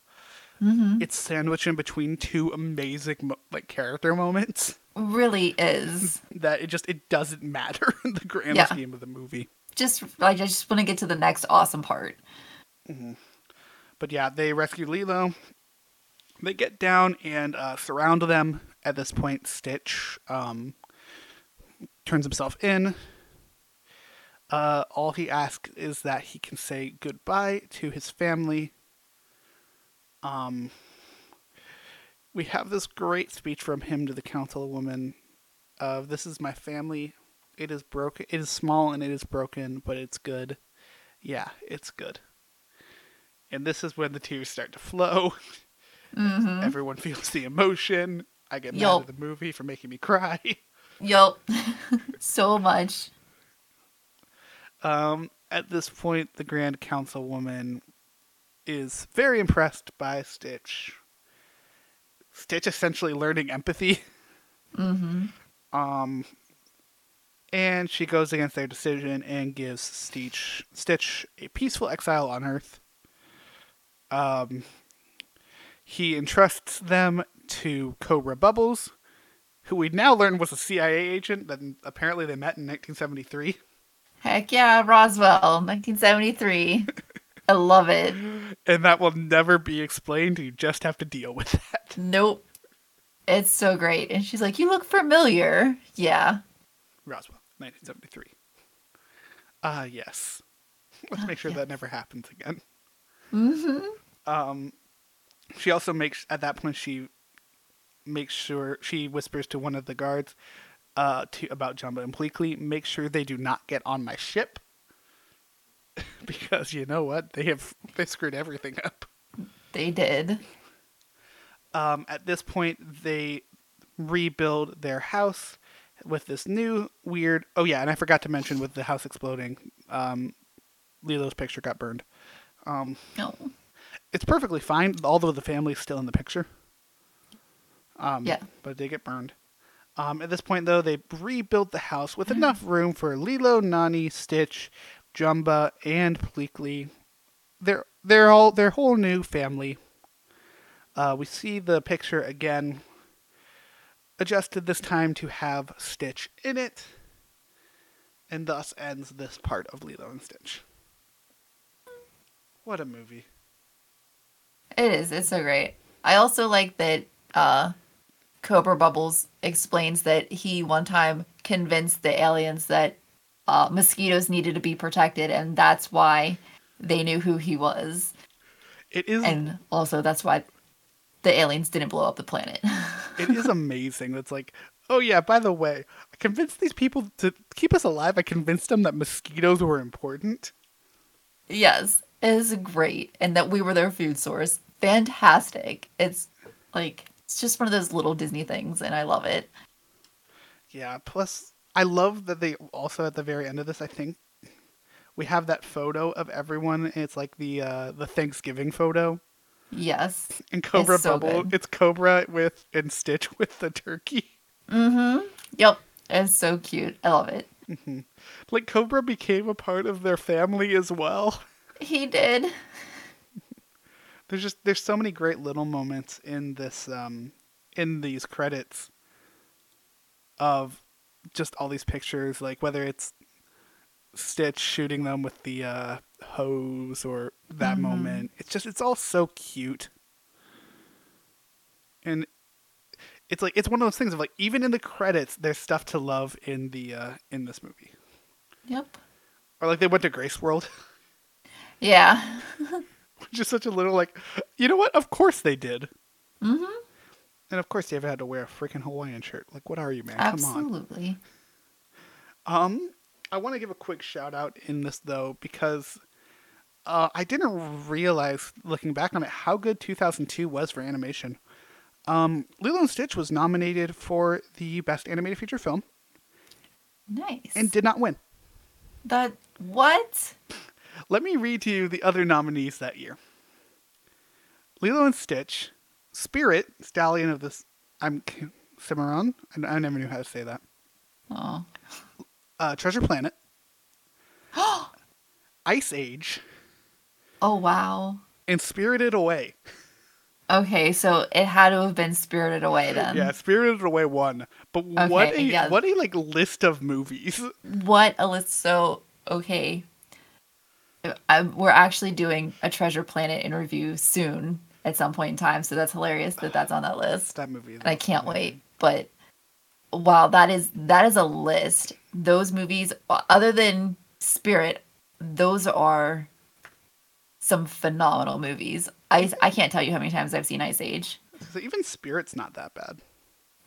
it's sandwiched in between two amazing like character moments Really is [laughs] that it just it doesn't matter [laughs] in the grand Yeah. scheme of the movie. just like I just want to get to the next awesome part. But yeah, they rescue Lilo. They get down and uh, surround them. At this point, Stitch um, turns himself in. Uh, all he asks is that he can say goodbye to his family. Um, we have this great speech from him to the councilwoman of "This is my family. It is broken. It is small and it is broken, but it's good. Yeah, it's good." And this is when the tears start to flow. [laughs] Everyone feels the emotion. I get mad Yup. at the movie for making me cry. [laughs] Yup, [laughs] so much. Um, at this point, the Grand Councilwoman is very impressed by Stitch. Stitch essentially learning empathy. Mm-hmm. Um, and she goes against their decision and gives Stitch Stitch a peaceful exile on Earth. Um, he entrusts them to Cobra Bubbles, who we now learn was a CIA agent that apparently they met in 1973. Heck yeah, Roswell, 1973. I love it. And that will never be explained. You just have to deal with that. Nope. It's so great. And she's like, You look familiar. Yeah. Roswell, 1973. Ah, yes. Let's make sure that never happens again. Mm-hmm. Um, she also makes at that point she makes sure she whispers to one of the guards uh, to about Jumba and Pleakley. Make sure they do not get on my ship [laughs] because you know what they have they screwed everything up. They did. um, at this point they rebuild their house with this new weird oh yeah and i forgot to mention with the house exploding um, lilo's picture got burned um, No. it's perfectly fine although the family's still in the picture um, Yeah. but they get burned um, at this point though they rebuilt the house with enough room for lilo nani stitch jumba and pleakley they're they're all their whole new family uh, we see the picture again, adjusted this time to have Stitch in it, and thus ends this part of Lilo and Stitch. What a movie! It is. It's so great. I also like that uh, Cobra Bubbles explains that he one time convinced the aliens that uh, mosquitoes needed to be protected, and that's why they knew who he was. It is And also, that's why the aliens didn't blow up the planet. [laughs] it is amazing. That's like, oh yeah, by the way, I convinced these people to keep us alive. I convinced them that mosquitoes were important. yes, it is great, and that we were their food source. Fantastic. It's like it's just one of those little Disney things, and I love it. Yeah. Plus, I love that they also at the very end of this. I think we have that photo of everyone. It's like the uh, the Thanksgiving photo. Yes. And Cobra It's so Bubble, good. it's Cobra with and Stitch [laughs] with the turkey. Mm-hmm. Yep. It's so cute. I love it. Mm-hmm. Like Cobra became a part of their family as well. He did. There's just there's so many great little moments in this um in these credits of just all these pictures, like whether it's Stitch shooting them with the uh, hose or that moment. It's just it's all so cute. And it's like it's one of those things of like even in the credits there's stuff to love in the uh in this movie. Yep. Or like they went to Grace World, [laughs] Yeah. [laughs] [laughs] which is such a little like you know what? Of course they did. Mm-hmm. And of course David had to wear a freaking Hawaiian shirt. Like what are you, man? Come on. Absolutely. Um, I want to give a quick shout out in this though because uh, I didn't realize looking back on it how good 2002 was for animation. Um, Lilo and Stitch was nominated for the best animated feature film Nice. and did not win. that what? Let me read to you the other nominees that year. Lilo and Stitch, Spirit, Stallion of the. I'm Cimarron. I, I never knew how to say that. Oh. Uh, Treasure Planet, [gasps] Ice Age, Oh wow. and Spirited Away. Okay, so it had to have been Spirited Away then. Yeah, Spirited Away won. But what a yeah. what a like list of movies. What a list. So okay, I, we're actually doing a Treasure Planet interview soon at some point in time. So that's hilarious that that's on that list. That movie. and I can't wait. But wow, that is that is a list. Those movies, other than Spirit, those are some phenomenal movies. I I can't tell you how many times I've seen Ice Age. So even Spirit's not that bad.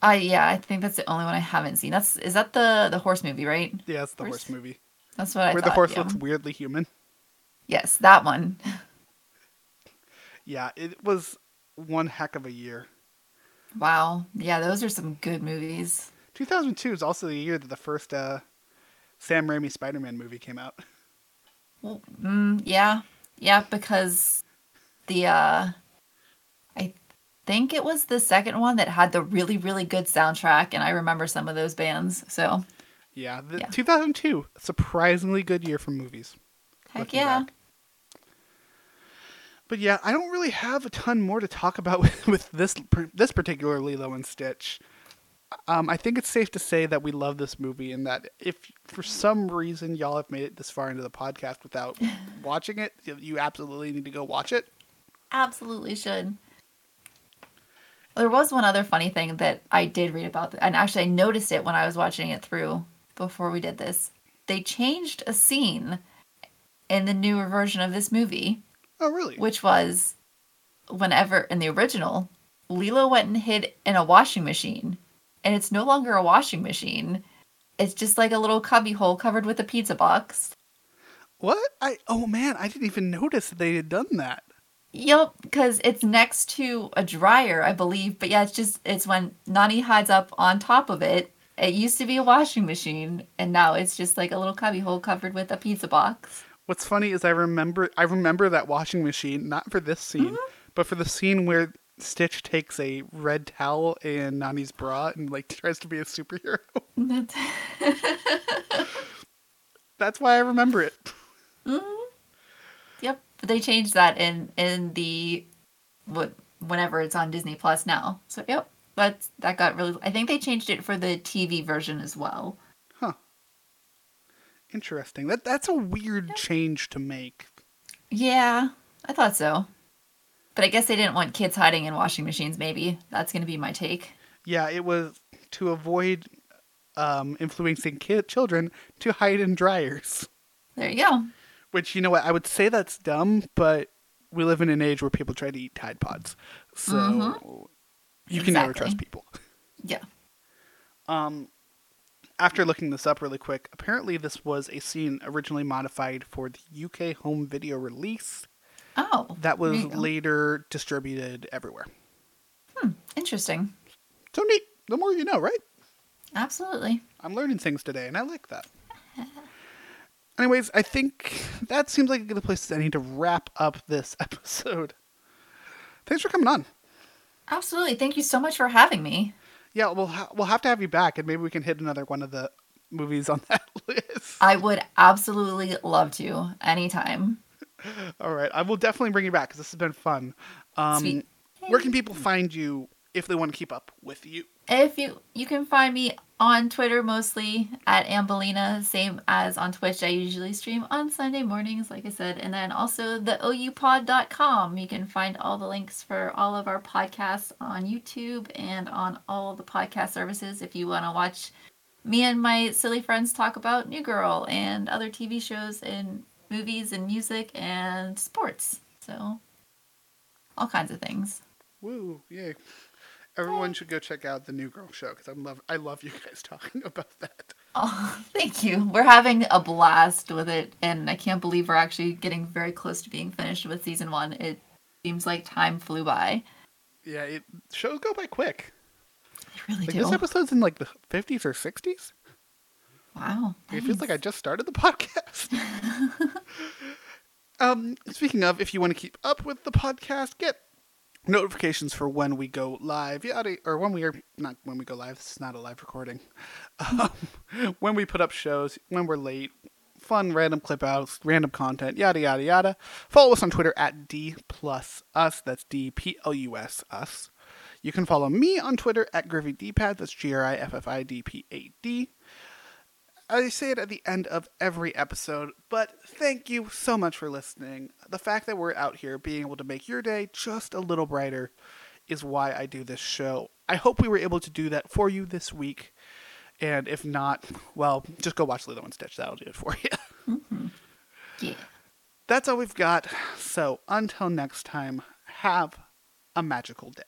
I yeah, I think that's the only one I haven't seen. That's is that the the horse movie, right? Yeah, it's the Horse? horse movie. That's what I Where thought. the horse yeah. looks weirdly human. Yes, that one. Yeah, it was one heck of a year. Wow. Yeah, those are some good movies. 2002 is also the year that the first uh, Sam Raimi Spider-Man movie came out. Well, mm, yeah, yeah, because the uh, I think it was the second one that had the really really good soundtrack, and I remember some of those bands. So Yeah, the, Yeah. 2002, surprisingly good year for movies. heck yeah. back. But yeah, I don't really have a ton more to talk about [laughs] with, with this this particular Lilo and Stitch. Um, I think it's safe to say that we love this movie, and that if for some reason y'all have made it this far into the podcast without [laughs] watching it, you- you absolutely need to go watch it. Absolutely should. There was one other funny thing that I did read about, and actually I noticed it when I was watching it through before we did this. They changed a scene in the newer version of this movie. Oh, really? which was whenever in the original, Lilo went and hid in a washing machine, and it's no longer a washing machine. It's just like a little cubby hole covered with a pizza box. What? I oh man, I didn't even notice that they had done that. Yep, because it's next to a dryer, I believe. But yeah, it's just it's when Nani hides up on top of it. It used to be a washing machine, and now it's just like a little cubby hole covered with a pizza box. What's funny is I remember I remember that washing machine not for this scene, mm-hmm. but for the scene where Stitch takes a red towel in Nani's bra and like [laughs] tries to be a superhero. That's [laughs] That's why I remember it. Mm-hmm. Yep, but they changed that in in the what whenever it's on Disney Plus now. So yep, that's that got really. I think they changed it for the TV version as well. Interesting. That that's a weird change to make. Yeah, I thought so. But I guess they didn't want kids hiding in washing machines. Maybe that's going to be my take. Yeah, it was to avoid um, influencing kid children to hide in dryers. There you go. Which you know what I would say that's dumb, but we live in an age where people try to eat Tide Pods, So you can never trust people. Yeah. Um, after looking this up really quick, apparently this was a scene originally modified for the UK home video release Oh. that was later distributed everywhere. Hmm, interesting. So neat. The more you know, right? Absolutely. I'm learning things today, and I like that. [laughs] Anyways, I think that seems like a good place I need to wrap up this [laughs] episode. Thanks for coming on. Absolutely. Thank you so much for having me. Yeah, we'll ha- we'll have to have you back, and maybe we can hit another one of the movies on [laughs] that list. I would absolutely love to anytime. [laughs] All right, I will definitely bring you back because this has been fun. Um, Sweet. Where can people find you if they want to keep up with you? If you you can find me on Twitter mostly at Ambelina, same as on Twitch. I usually stream on Sunday mornings, like I said, and then also the oupod.com. You can find all the links for all of our podcasts on YouTube and on all the podcast services if you want to watch me and my silly friends talk about New Girl and other TV shows and movies and music and sports. So all kinds of things. Woo! Yay! Everyone should go check out the New Girl show because I love I love you guys [laughs] talking about that. Oh, [laughs] thank you. We're having a blast with it, and I can't believe we're actually getting very close to being finished with season one. It seems like time flew by. Yeah, it, shows go by quick. They really Like do. this episode's in like the fifties or sixties. wow. It feels like I just started the [laughs] podcast. um, speaking of, if you want to keep up with the podcast, get notifications for when we go live. Yada, or when we are not when we go live. This is not a live recording. [laughs] Um, when we put up shows, when we're late, fun random clip outs, random content, yada yada yada. Follow us on Twitter at D plus us. That's D P L U S us. You can follow me on Twitter at Griffi Dpad. That's G R I F F I D P A D. I say it at the end of every episode, but thank you so much for listening. The fact that we're out here being able to make your day just a little brighter is why I do this show. I hope we were able to do that for you this week. And if not, well, just go watch Lilo and Stitch. That'll do it for you. [laughs] Mm-hmm. Yeah. That's all we've got. So until next time, have a magical day.